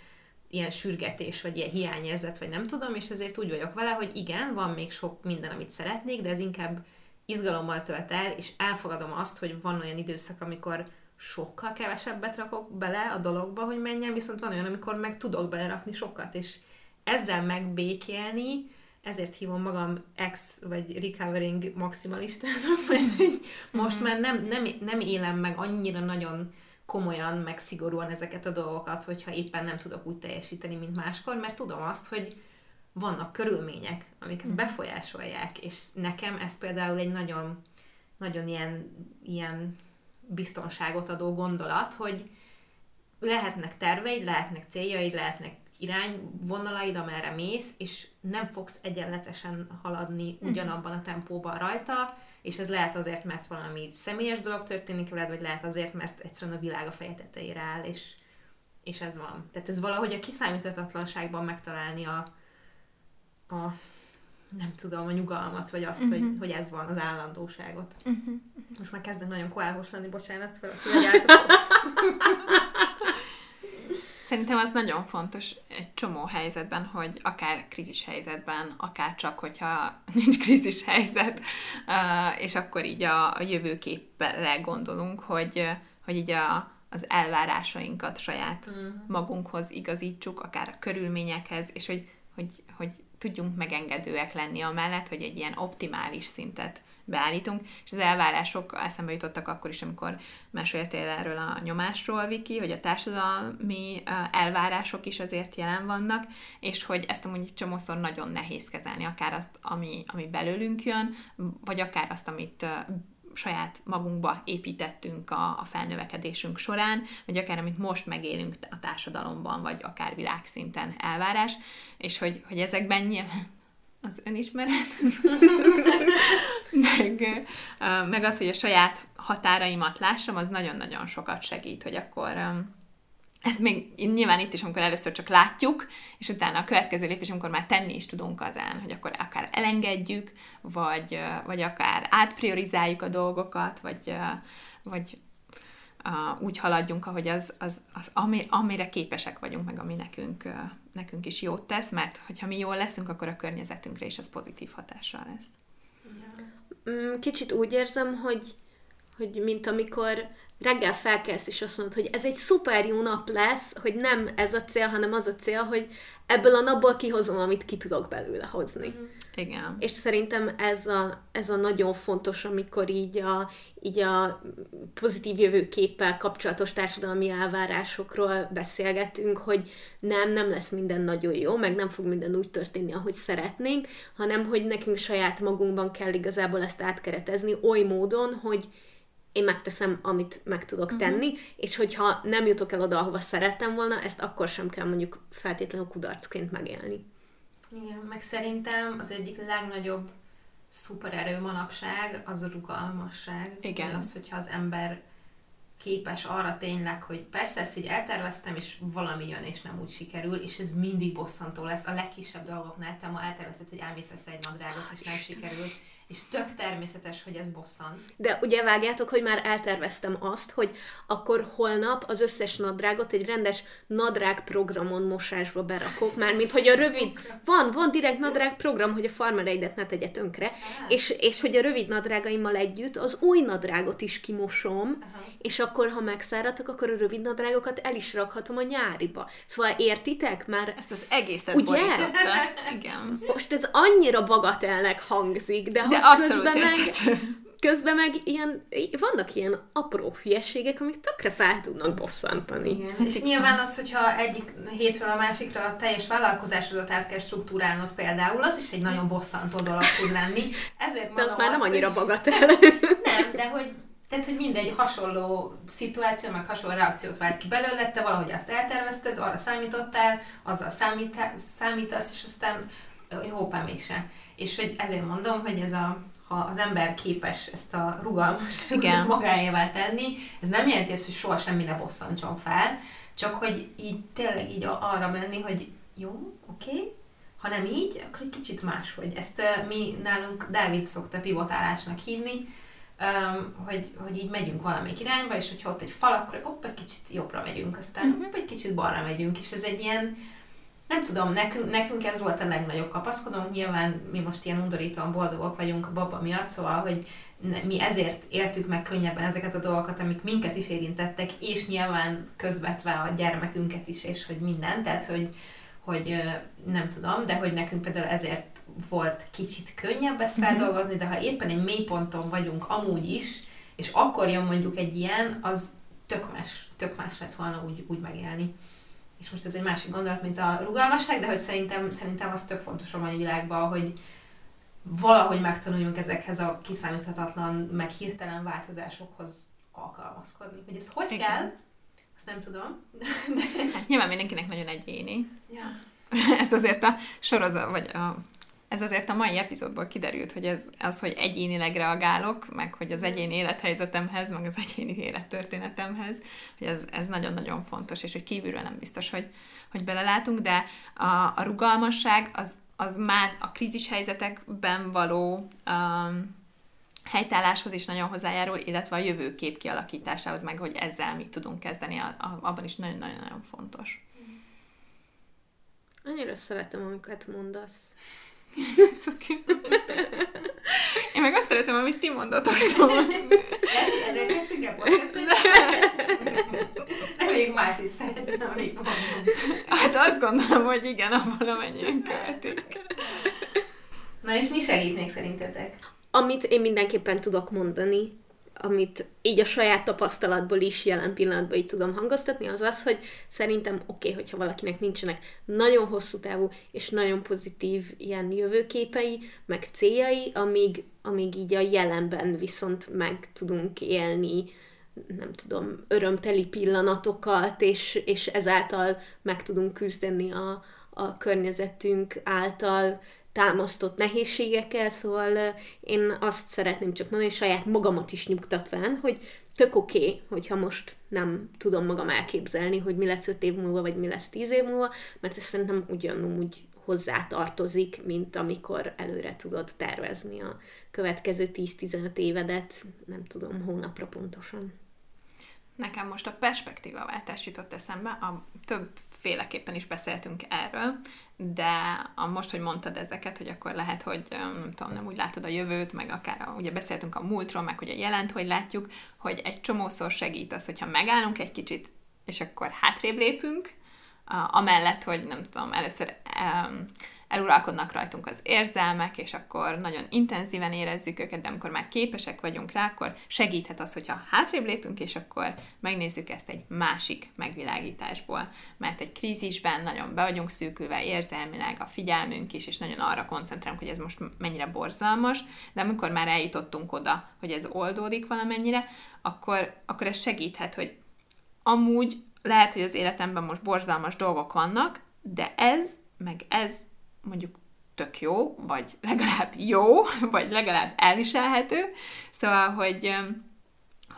[SPEAKER 1] ilyen sürgetés, vagy ilyen hiányérzet, vagy nem tudom, és ezért úgy vagyok vele, hogy igen, van még sok minden, amit szeretnék, de ez inkább izgalommal tölt el, és elfogadom azt, hogy van olyan időszak, amikor sokkal kevesebbet rakok bele a dologba, hogy menjen, viszont van olyan, amikor meg tudok belerakni sokat, és ezzel megbékélni, ezért hívom magam ex vagy recovering maximalistának, mert most már nem, nem, nem élem meg annyira nagyon komolyan, meg szigorúan ezeket a dolgokat, hogyha éppen nem tudok úgy teljesíteni, mint máskor, mert tudom azt, hogy vannak körülmények, amik ezt befolyásolják, és nekem ez például egy nagyon, nagyon ilyen, ilyen biztonságot adó gondolat, hogy lehetnek terveid, lehetnek céljaid, lehetnek irányvonalaid, amerre mész, és nem fogsz egyenletesen haladni ugyanabban a tempóban rajta, és ez lehet azért, mert valami személyes dolog történik veled, vagy lehet azért, mert egyszerűen a világ a feje tetejére áll, és, és ez van. Tehát ez valahogy a kiszámíthatatlanságban megtalálni a, a nem tudom, a nyugalmat, vagy azt, uh-huh. hogy, hogy ez van, az állandóságot. Uh-huh. Most már kezdek nagyon koálhos lenni, bocsánat, fel a [LAUGHS]
[SPEAKER 3] Szerintem az nagyon fontos egy csomó helyzetben, hogy akár krízis helyzetben, akár csak, hogyha [LAUGHS] nincs krízis helyzet, és akkor így a, a jövőképre gondolunk, hogy, hogy így a, az elvárásainkat saját mm. magunkhoz igazítsuk, akár a körülményekhez, és hogy, hogy, hogy tudjunk megengedőek lenni amellett, hogy egy ilyen optimális szintet beállítunk, és az elvárások eszembe jutottak akkor is, amikor meséltél erről a nyomásról, Viki, hogy a társadalmi elvárások is azért jelen vannak, és hogy ezt amúgy csomószor nagyon nehéz kezelni, akár azt, ami, ami belőlünk jön, vagy akár azt, amit saját magunkba építettünk a, a felnövekedésünk során, vagy akár amit most megélünk a társadalomban, vagy akár világszinten elvárás, és hogy, hogy ezekben nyilván az önismeret, meg, meg az, hogy a saját határaimat lássam, az nagyon-nagyon sokat segít, hogy akkor ez még nyilván itt is, amikor először csak látjuk, és utána a következő lépés, amikor már tenni is tudunk azán, hogy akkor akár elengedjük, vagy, vagy akár átpriorizáljuk a dolgokat, vagy, vagy úgy haladjunk, ahogy az, az, az ami, amire képesek vagyunk, meg ami nekünk, nekünk is jót tesz, mert hogyha mi jól leszünk, akkor a környezetünkre is az pozitív hatással lesz.
[SPEAKER 2] Mm, kicsit úgy érzem, hogy, hogy mint amikor reggel felkelsz, és azt mondod, hogy ez egy szuper jó nap lesz, hogy nem ez a cél, hanem az a cél, hogy ebből a napból kihozom, amit ki tudok belőle hozni. Mm.
[SPEAKER 3] Igen.
[SPEAKER 2] És szerintem ez a, ez a nagyon fontos, amikor így a, így a pozitív jövőképpel kapcsolatos társadalmi elvárásokról beszélgetünk, hogy nem, nem lesz minden nagyon jó, meg nem fog minden úgy történni, ahogy szeretnénk, hanem hogy nekünk saját magunkban kell igazából ezt átkeretezni oly módon, hogy én megteszem, amit meg tudok uh-huh. tenni, és hogyha nem jutok el oda, ahova szerettem volna, ezt akkor sem kell mondjuk feltétlenül kudarcként megélni.
[SPEAKER 1] Igen, meg szerintem az egyik legnagyobb szupererő manapság az a rugalmasság.
[SPEAKER 3] Igen.
[SPEAKER 1] Az, hogyha az ember képes arra tényleg, hogy persze ezt így elterveztem, és valami jön, és nem úgy sikerül, és ez mindig bosszantó lesz. A legkisebb dolgoknál te ma eltervezted, hogy elmész egy nadrágot, és nem sikerült és tök természetes, hogy ez bosszant.
[SPEAKER 2] De ugye vágjátok, hogy már elterveztem azt, hogy akkor holnap az összes nadrágot egy rendes nadrág programon mosásba berakok, már mint hogy a rövid, van, van direkt nadrág program, hogy a farmereidet ne tegye tönkre, és, és hogy a rövid nadrágaimmal együtt az új nadrágot is kimosom, Aha. és akkor, ha megszáradtak, akkor a rövid nadrágokat el is rakhatom a nyáriba. Szóval értitek? Már
[SPEAKER 3] ezt az egészet ugye?
[SPEAKER 2] Igen. Most ez annyira bagatelnek hangzik, de,
[SPEAKER 3] de abszolút közben
[SPEAKER 2] meg, közben meg ilyen, vannak ilyen apró hülyeségek, amik tökre fel tudnak bosszantani.
[SPEAKER 1] Igen. És nyilván az, hogyha egyik hétről a másikra a teljes vállalkozásodat át kell struktúrálnod például, az is egy nagyon bosszantó dolog tud lenni.
[SPEAKER 2] Ezért de az már nem azt, annyira bagatel.
[SPEAKER 1] Nem, de hogy tehát, hogy mindegy hasonló szituáció, meg hasonló reakciót vált ki belőle, te valahogy azt eltervezted, arra számítottál, azzal számítasz, és aztán jó, mégsem. És hogy ezért mondom, hogy ez a, ha az ember képes ezt a rugalmasságot [LAUGHS] magáévá tenni, ez nem jelenti azt, hogy soha semmi ne bosszantson fel, csak hogy így tényleg így arra menni, hogy jó, oké, okay, ha nem így, akkor egy kicsit máshogy. Ezt uh, mi nálunk Dávid szokta pivotálásnak hívni, um, hogy, hogy így megyünk valamelyik irányba, és hogyha ott egy fal, akkor hopp, egy kicsit jobbra megyünk, aztán uh-huh. hopp, egy kicsit balra megyünk, és ez egy ilyen nem tudom, nekünk, nekünk ez volt a legnagyobb kapaszkodó, nyilván mi most ilyen undorítóan boldogok vagyunk a baba miatt, szóval, hogy mi ezért éltük meg könnyebben ezeket a dolgokat, amik minket is érintettek, és nyilván közvetve a gyermekünket is, és hogy minden, tehát hogy, hogy nem tudom, de hogy nekünk például ezért volt kicsit könnyebb ezt mhm. feldolgozni, de ha éppen egy mélyponton vagyunk amúgy is, és akkor jön mondjuk egy ilyen, az tök más, tök más lett volna úgy, úgy megélni és most ez egy másik gondolat, mint a rugalmasság, de hogy szerintem, szerintem az tök fontos a mai világban, hogy valahogy megtanuljunk ezekhez a kiszámíthatatlan, meg hirtelen változásokhoz alkalmazkodni. Hogy ez hogy Igen. kell, azt nem tudom.
[SPEAKER 3] De... Hát nyilván mindenkinek nagyon egyéni. Ja. [LAUGHS] Ez azért a sorozat, vagy a ez azért a mai epizódból kiderült, hogy ez az, hogy egyénileg reagálok, meg hogy az egyéni élethelyzetemhez, meg az egyéni élettörténetemhez, hogy ez, ez nagyon-nagyon fontos, és hogy kívülről nem biztos, hogy, hogy belelátunk, de a, a rugalmasság az, az már a krízis helyzetekben való um, helytálláshoz is nagyon hozzájárul, illetve a jövőkép kialakításához, meg hogy ezzel mit tudunk kezdeni, a, a, abban is nagyon-nagyon-nagyon fontos.
[SPEAKER 2] Annyira szeretem, amiket mondasz.
[SPEAKER 3] Cuki. Én meg azt szeretem, amit ti mondatok, szóval.
[SPEAKER 1] Lehet, hogy ezért kezdtünk el podcastot. Reméljük más is szeretne, amit mondom.
[SPEAKER 3] Hát azt gondolom, hogy igen, abban valamennyien követik.
[SPEAKER 1] Na és mi segít még szerintetek?
[SPEAKER 2] Amit én mindenképpen tudok mondani, amit így a saját tapasztalatból is jelen pillanatban így tudom hangoztatni, az az, hogy szerintem oké, okay, hogyha valakinek nincsenek nagyon hosszú távú és nagyon pozitív ilyen jövőképei, meg céljai, amíg, amíg így a jelenben viszont meg tudunk élni nem tudom, örömteli pillanatokat, és, és ezáltal meg tudunk küzdeni a, a környezetünk által támasztott nehézségekkel, szóval én azt szeretném csak mondani, hogy saját magamat is nyugtatván, hogy tök oké, okay, hogyha most nem tudom magam elképzelni, hogy mi lesz öt év múlva, vagy mi lesz tíz év múlva, mert ez szerintem ugyanúgy hozzá tartozik, mint amikor előre tudod tervezni a következő 10-15 évedet, nem tudom, hónapra pontosan.
[SPEAKER 3] Nekem most a perspektívaváltás jutott eszembe, a többféleképpen is beszéltünk erről, de a, most, hogy mondtad ezeket, hogy akkor lehet, hogy nem tudom, nem úgy látod a jövőt, meg akár a, ugye beszéltünk a múltról, meg hogy a jelent, hogy látjuk, hogy egy csomószor segít az, hogyha megállunk egy kicsit, és akkor hátrébb lépünk, amellett, hogy nem tudom, először um, eluralkodnak rajtunk az érzelmek, és akkor nagyon intenzíven érezzük őket, de amikor már képesek vagyunk rá, akkor segíthet az, hogyha hátrébb lépünk, és akkor megnézzük ezt egy másik megvilágításból. Mert egy krízisben nagyon be vagyunk szűkülve érzelmileg, a figyelmünk is, és nagyon arra koncentrálunk, hogy ez most mennyire borzalmas, de amikor már eljutottunk oda, hogy ez oldódik valamennyire, akkor, akkor ez segíthet, hogy amúgy lehet, hogy az életemben most borzalmas dolgok vannak, de ez, meg ez mondjuk tök jó, vagy legalább jó, [LAUGHS] vagy legalább elviselhető. Szóval, hogy,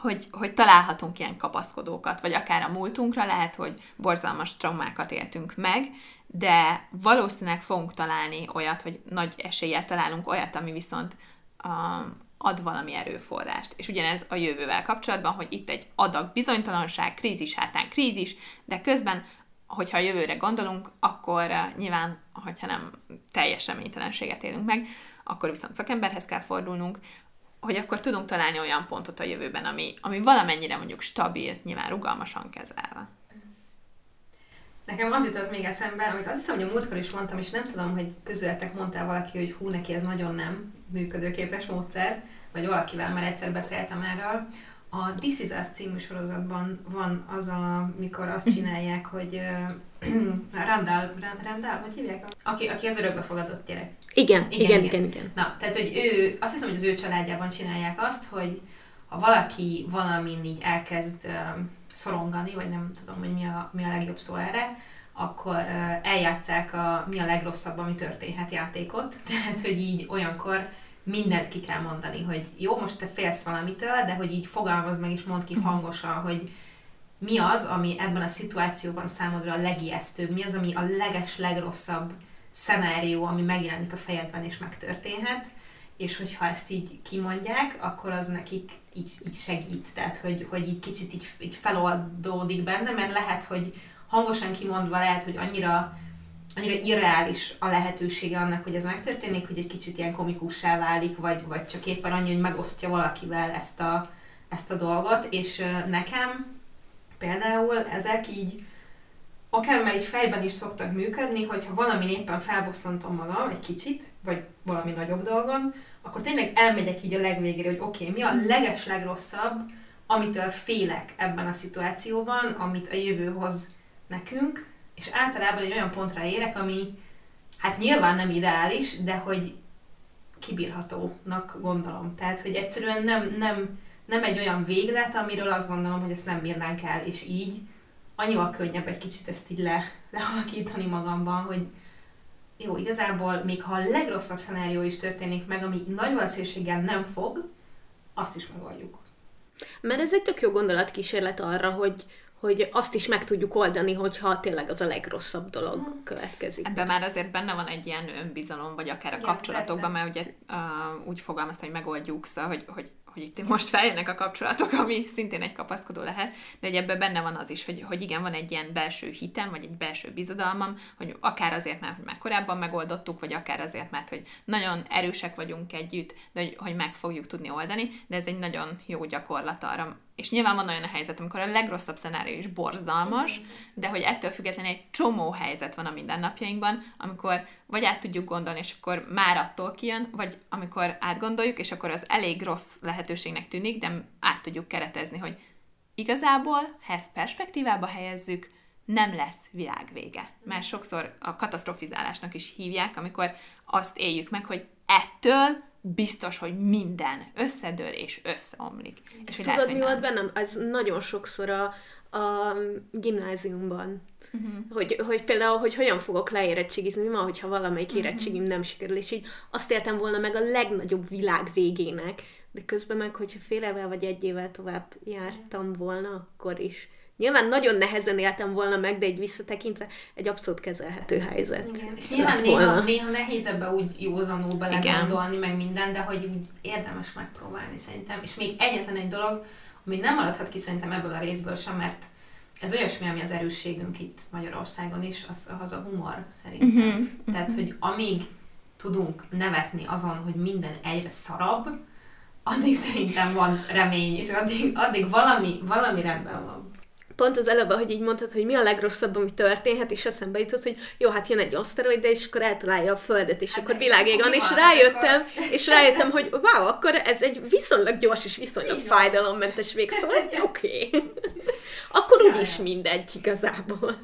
[SPEAKER 3] hogy, hogy találhatunk ilyen kapaszkodókat, vagy akár a múltunkra lehet, hogy borzalmas traumákat éltünk meg, de valószínűleg fogunk találni olyat, hogy nagy eséllyel találunk olyat, ami viszont um, ad valami erőforrást. És ugyanez a jövővel kapcsolatban, hogy itt egy adag bizonytalanság, krízis hátán krízis, de közben hogyha a jövőre gondolunk, akkor uh, nyilván, hogyha nem teljes reménytelenséget élünk meg, akkor viszont szakemberhez kell fordulnunk, hogy akkor tudunk találni olyan pontot a jövőben, ami, ami valamennyire mondjuk stabil, nyilván rugalmasan kezelve.
[SPEAKER 1] Nekem az jutott még eszembe, amit azt hiszem, hogy a múltkor is mondtam, és nem tudom, hogy közületek mondtál valaki, hogy hú, neki ez nagyon nem működőképes módszer, vagy valakivel már egyszer beszéltem erről, a This is Us című sorozatban van az, a, mikor azt csinálják, hogy [CLEARS THROAT] Randall, Randall, hogy hívják? Aki, aki az örökbefogadott gyerek.
[SPEAKER 2] Igen, igen, igen, igen, igen.
[SPEAKER 1] Na, tehát, hogy ő, azt hiszem, hogy az ő családjában csinálják azt, hogy ha valaki valamin így elkezd uh, szorongani, vagy nem tudom, hogy mi a, mi a legjobb szó erre, akkor uh, eljátszák a mi a legrosszabb, ami történhet játékot. [LAUGHS] Tehát, hogy így olyankor mindent ki kell mondani, hogy jó, most te félsz valamitől, de hogy így fogalmaz meg és mond ki hangosan, hogy mi az, ami ebben a szituációban számodra a legijesztőbb, mi az, ami a leges, legrosszabb szenárió, ami megjelenik a fejedben és megtörténhet, és hogyha ezt így kimondják, akkor az nekik így, így segít, tehát hogy, hogy így kicsit így, így feloldódik benne, mert lehet, hogy hangosan kimondva lehet, hogy annyira annyira irreális a lehetősége annak, hogy ez megtörténik, hogy egy kicsit ilyen komikussá válik, vagy, vagy csak éppen annyi, hogy megosztja valakivel ezt a, ezt a dolgot, és nekem például ezek így akár már egy fejben is szoktak működni, hogyha valami éppen felbosszantom magam egy kicsit, vagy valami nagyobb dolgon, akkor tényleg elmegyek így a legvégére, hogy oké, okay, mi a leges legrosszabb, amitől félek ebben a szituációban, amit a jövő hoz nekünk, és általában egy olyan pontra érek, ami hát nyilván nem ideális, de hogy kibírhatónak gondolom. Tehát, hogy egyszerűen nem, nem, nem egy olyan véglet, amiről azt gondolom, hogy ezt nem bírnánk el, és így annyival könnyebb egy kicsit ezt így le, lehalkítani magamban, hogy jó, igazából még ha a legrosszabb szenárió is történik meg, ami nagy valószínűséggel nem fog, azt is megoldjuk.
[SPEAKER 2] Mert ez egy tök jó gondolatkísérlet arra, hogy, hogy azt is meg tudjuk oldani, hogyha tényleg az a legrosszabb dolog hmm. következik.
[SPEAKER 3] Ebben már azért benne van egy ilyen önbizalom, vagy akár a Igen, kapcsolatokban, persze. mert ugye uh, úgy fogalmaztam, hogy megoldjuk, szóval, hogy, hogy, hogy itt most feljönnek a kapcsolatok, ami szintén egy kapaszkodó lehet, de hogy ebben benne van az is, hogy, hogy igen, van egy ilyen belső hitem, vagy egy belső bizodalmam, hogy akár azért, mert hogy már korábban megoldottuk, vagy akár azért, mert hogy nagyon erősek vagyunk együtt, de hogy, hogy meg fogjuk tudni oldani, de ez egy nagyon jó gyakorlat arra, és nyilván van olyan a helyzet, amikor a legrosszabb szenárió is borzalmas, de hogy ettől függetlenül egy csomó helyzet van a mindennapjainkban, amikor vagy át tudjuk gondolni, és akkor már attól kijön, vagy amikor átgondoljuk, és akkor az elég rossz lehetőségnek tűnik, de át tudjuk keretezni, hogy igazából, ha ezt perspektívába helyezzük, nem lesz világvége. Mert sokszor a katasztrofizálásnak is hívják, amikor azt éljük meg, hogy ettől biztos, hogy minden összedől és összeomlik.
[SPEAKER 2] És,
[SPEAKER 3] hogy
[SPEAKER 2] tudod,
[SPEAKER 3] lehet,
[SPEAKER 2] mi volt
[SPEAKER 3] nem.
[SPEAKER 2] bennem? Ez nagyon sokszor a, a gimnáziumban. Uh-huh. Hogy, hogy például, hogy hogyan fogok leérettségizni, mi van, hogyha valamelyik uh-huh. érettségim nem sikerül, és így azt éltem volna meg a legnagyobb világ végének, de közben meg, hogyha fél évvel vagy egy évvel tovább jártam volna, akkor is. Nyilván nagyon nehezen éltem volna meg, de egy visszatekintve egy abszolút kezelhető helyzet.
[SPEAKER 1] Igen. És nyilván néha,
[SPEAKER 2] volna.
[SPEAKER 1] néha nehéz ebbe úgy józanul belegondolni, meg minden, de hogy úgy érdemes megpróbálni szerintem. És még egyetlen egy dolog, ami nem maradhat ki szerintem ebből a részből sem, mert ez olyasmi, ami az erősségünk itt Magyarországon is, az, az a humor szerintem.
[SPEAKER 3] Mhm,
[SPEAKER 1] Tehát, hogy amíg tudunk nevetni azon, hogy minden egyre szarabb, addig szerintem van remény, és addig, addig valami, valami rendben van.
[SPEAKER 2] Pont az előbb, hogy így mondtad, hogy mi a legrosszabb, ami történhet, és eszembe jutott, hogy jó, hát jön egy aszteroid, és akkor eltalálja a Földet, és
[SPEAKER 1] Hát
[SPEAKER 2] akkor világég van, és
[SPEAKER 1] van?
[SPEAKER 2] rájöttem,
[SPEAKER 1] Akkor-
[SPEAKER 2] és rájöttem, hogy wow, akkor ez egy viszonylag gyors és viszonylag
[SPEAKER 1] Így
[SPEAKER 2] fájdalommentes vég, szóval oké. Okay. Akkor úgyis mindegy igazából.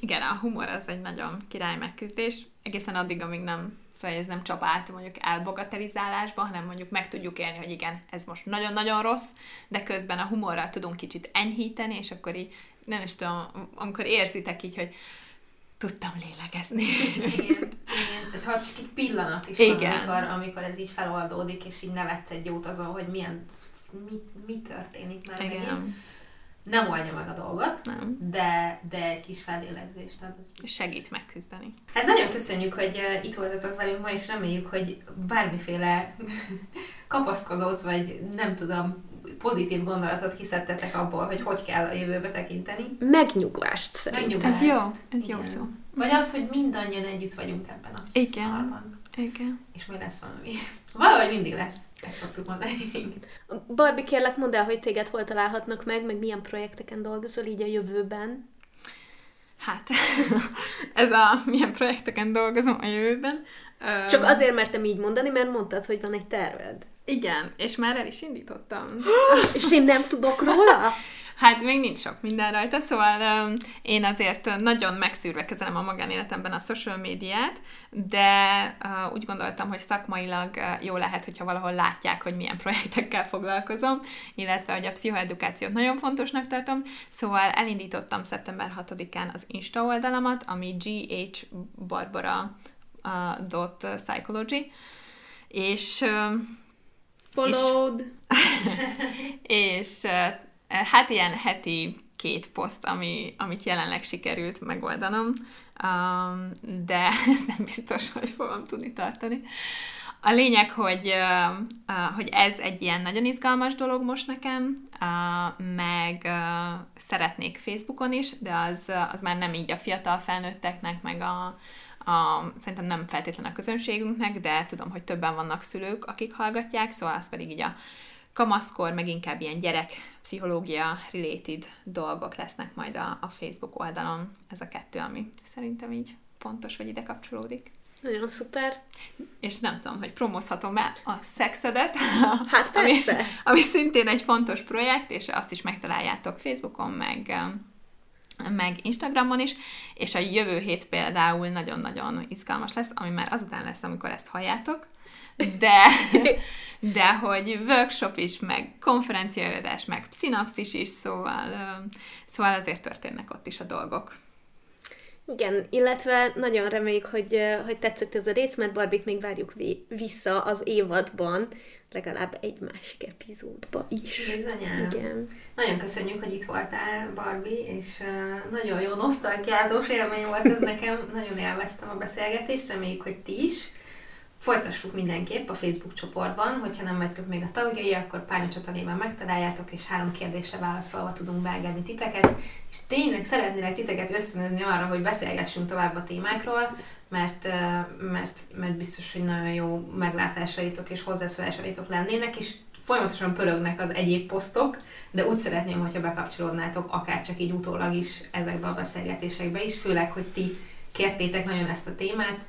[SPEAKER 3] Igen, a humor az egy nagyon király megküzdés, egészen addig, amíg nem, szóval ez nem csap át mondjuk elbogatelizálásba, hanem mondjuk meg tudjuk élni, hogy igen, ez most nagyon-nagyon rossz, de közben a humorral tudunk kicsit enyhíteni, és akkor így, nem is tudom, amikor érzitek így, hogy tudtam lélegezni.
[SPEAKER 1] Igen, igen. Ez ha csak egy pillanat is
[SPEAKER 3] Igen.
[SPEAKER 1] van, amikor, amikor ez így feloldódik, és így nevetsz egy jót azon, hogy milyen, mi, mi történik már megint. Nem oldja meg a dolgot,
[SPEAKER 3] nem.
[SPEAKER 1] de, de egy kis felélegzés. Tehát az...
[SPEAKER 3] Segít megküzdeni.
[SPEAKER 1] Hát nagyon köszönjük, hogy itt voltatok velünk ma, és reméljük, hogy bármiféle [LAUGHS] kapaszkodót, vagy nem tudom, pozitív gondolatot kiszedtetek abból, hogy hogy kell a jövőbe tekinteni.
[SPEAKER 2] Megnyugvást szerintem.
[SPEAKER 1] Megnyugvást.
[SPEAKER 3] Ez jó, ez jó
[SPEAKER 1] Igen.
[SPEAKER 3] szó.
[SPEAKER 1] Vagy az, hogy mindannyian együtt vagyunk ebben a
[SPEAKER 3] Igen.
[SPEAKER 1] szarban.
[SPEAKER 3] Igen.
[SPEAKER 1] És majd lesz valami. Valahogy mindig lesz. Ezt szoktuk mondani.
[SPEAKER 2] Barbie, kérlek, mondd el, hogy téged hol találhatnak meg, meg milyen projekteken dolgozol így a jövőben.
[SPEAKER 3] Hát, [LAUGHS] ez a milyen projekteken dolgozom a jövőben.
[SPEAKER 2] Csak azért mertem így mondani, mert mondtad, hogy van egy terved.
[SPEAKER 3] Igen, és már el is indítottam. [GASPS]
[SPEAKER 2] És én nem tudok róla? [LAUGHS]
[SPEAKER 3] Hát még nincs sok minden rajta, szóval um, én azért nagyon megszűrve kezelem a magánéletemben a social médiát, de uh, úgy gondoltam, hogy szakmailag uh, jó lehet, hogyha valahol látják, hogy milyen projektekkel foglalkozom, illetve hogy a pszichoedukációt nagyon fontosnak tartom, szóval elindítottam szeptember 6-án az Insta oldalamat, ami uh, dot psychology, és um,
[SPEAKER 2] Followed. [LAUGHS]
[SPEAKER 3] és eh, hát ilyen heti két poszt, ami, amit jelenleg sikerült megoldanom, um, de [LAUGHS] ez nem biztos, hogy fogom tudni tartani. A lényeg, hogy, uh, hogy ez egy ilyen nagyon izgalmas dolog most nekem, meg szeretnék Facebookon is, de az, az már nem így a fiatal felnőtteknek, meg a, a, szerintem nem feltétlen a közönségünknek, de tudom, hogy többen vannak szülők, akik hallgatják, szóval az pedig így a kamaszkor, meg inkább ilyen gyerek pszichológia related dolgok lesznek majd a, a Facebook oldalon. Ez a kettő, ami szerintem így fontos, vagy ide kapcsolódik.
[SPEAKER 2] Nagyon szuper.
[SPEAKER 3] És nem tudom, hogy promózhatom el a szexedet,
[SPEAKER 2] Hát
[SPEAKER 3] ami,
[SPEAKER 2] persze.
[SPEAKER 3] ami szintén egy fontos projekt, és azt is megtaláljátok Facebookon, meg, meg Instagramon is, és a jövő hét például nagyon-nagyon izgalmas lesz, ami már azután lesz, amikor ezt halljátok, de, [LAUGHS] de hogy workshop is, meg konferenciaadás, meg szinapszis is, szóval, szóval azért történnek ott is a dolgok.
[SPEAKER 2] Igen, illetve nagyon reméljük, hogy, hogy tetszett ez a rész, mert Barbit még várjuk vi- vissza az évadban, legalább egy másik epizódba is.
[SPEAKER 1] Bizonyám.
[SPEAKER 2] Igen.
[SPEAKER 1] Nagyon köszönjük, hogy itt voltál, Barbie, és uh, nagyon jó nosztalgiázós élmény volt ez nekem. Nagyon élveztem a beszélgetést, reméljük, hogy ti is. Folytassuk mindenképp a Facebook csoportban, hogyha nem vagytok még a tagjai, akkor Párnyacsata néven megtaláljátok, és három kérdésre válaszolva tudunk beengedni titeket. És tényleg szeretnélek titeket ösztönözni arra, hogy beszélgessünk tovább a témákról, mert, mert, mert biztos, hogy nagyon jó meglátásaitok és hozzászólásaitok lennének, és folyamatosan pörögnek az egyéb posztok, de úgy szeretném, hogyha bekapcsolódnátok akár csak így utólag is ezekbe a beszélgetésekbe is, főleg, hogy ti kértétek nagyon ezt a témát,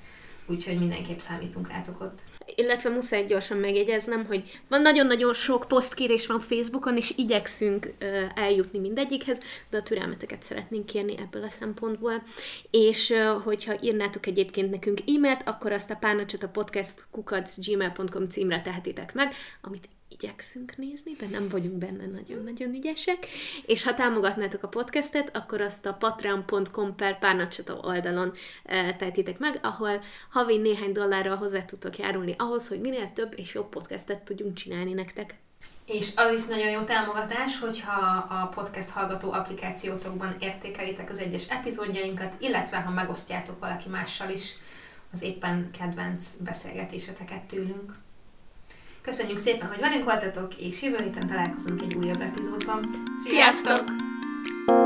[SPEAKER 1] úgyhogy mindenképp számítunk rátok ott.
[SPEAKER 2] Illetve muszáj gyorsan megjegyeznem, hogy van nagyon-nagyon sok posztkérés van Facebookon, és igyekszünk uh, eljutni mindegyikhez, de a türelmeteket szeretnénk kérni ebből a szempontból. És uh, hogyha írnátok egyébként nekünk e-mailt, akkor azt a párnacsata podcast kukacgmail.com címre tehetitek meg, amit igyekszünk nézni, de nem vagyunk benne nagyon-nagyon ügyesek. És ha támogatnátok a podcastet, akkor azt a patreon.com per párnacsata oldalon e, tehetitek meg, ahol havi néhány dollárral hozzá tudtok járulni ahhoz, hogy minél több és jobb podcastet tudjunk csinálni nektek.
[SPEAKER 1] És az is nagyon jó támogatás, hogyha a podcast hallgató applikációtokban értékelitek az egyes epizódjainkat, illetve ha megosztjátok valaki mással is az éppen kedvenc beszélgetéseteket tőlünk. Köszönjük szépen, hogy velünk voltatok, és jövő héten találkozunk egy újabb epizódban. Sziasztok!
[SPEAKER 2] Sziasztok!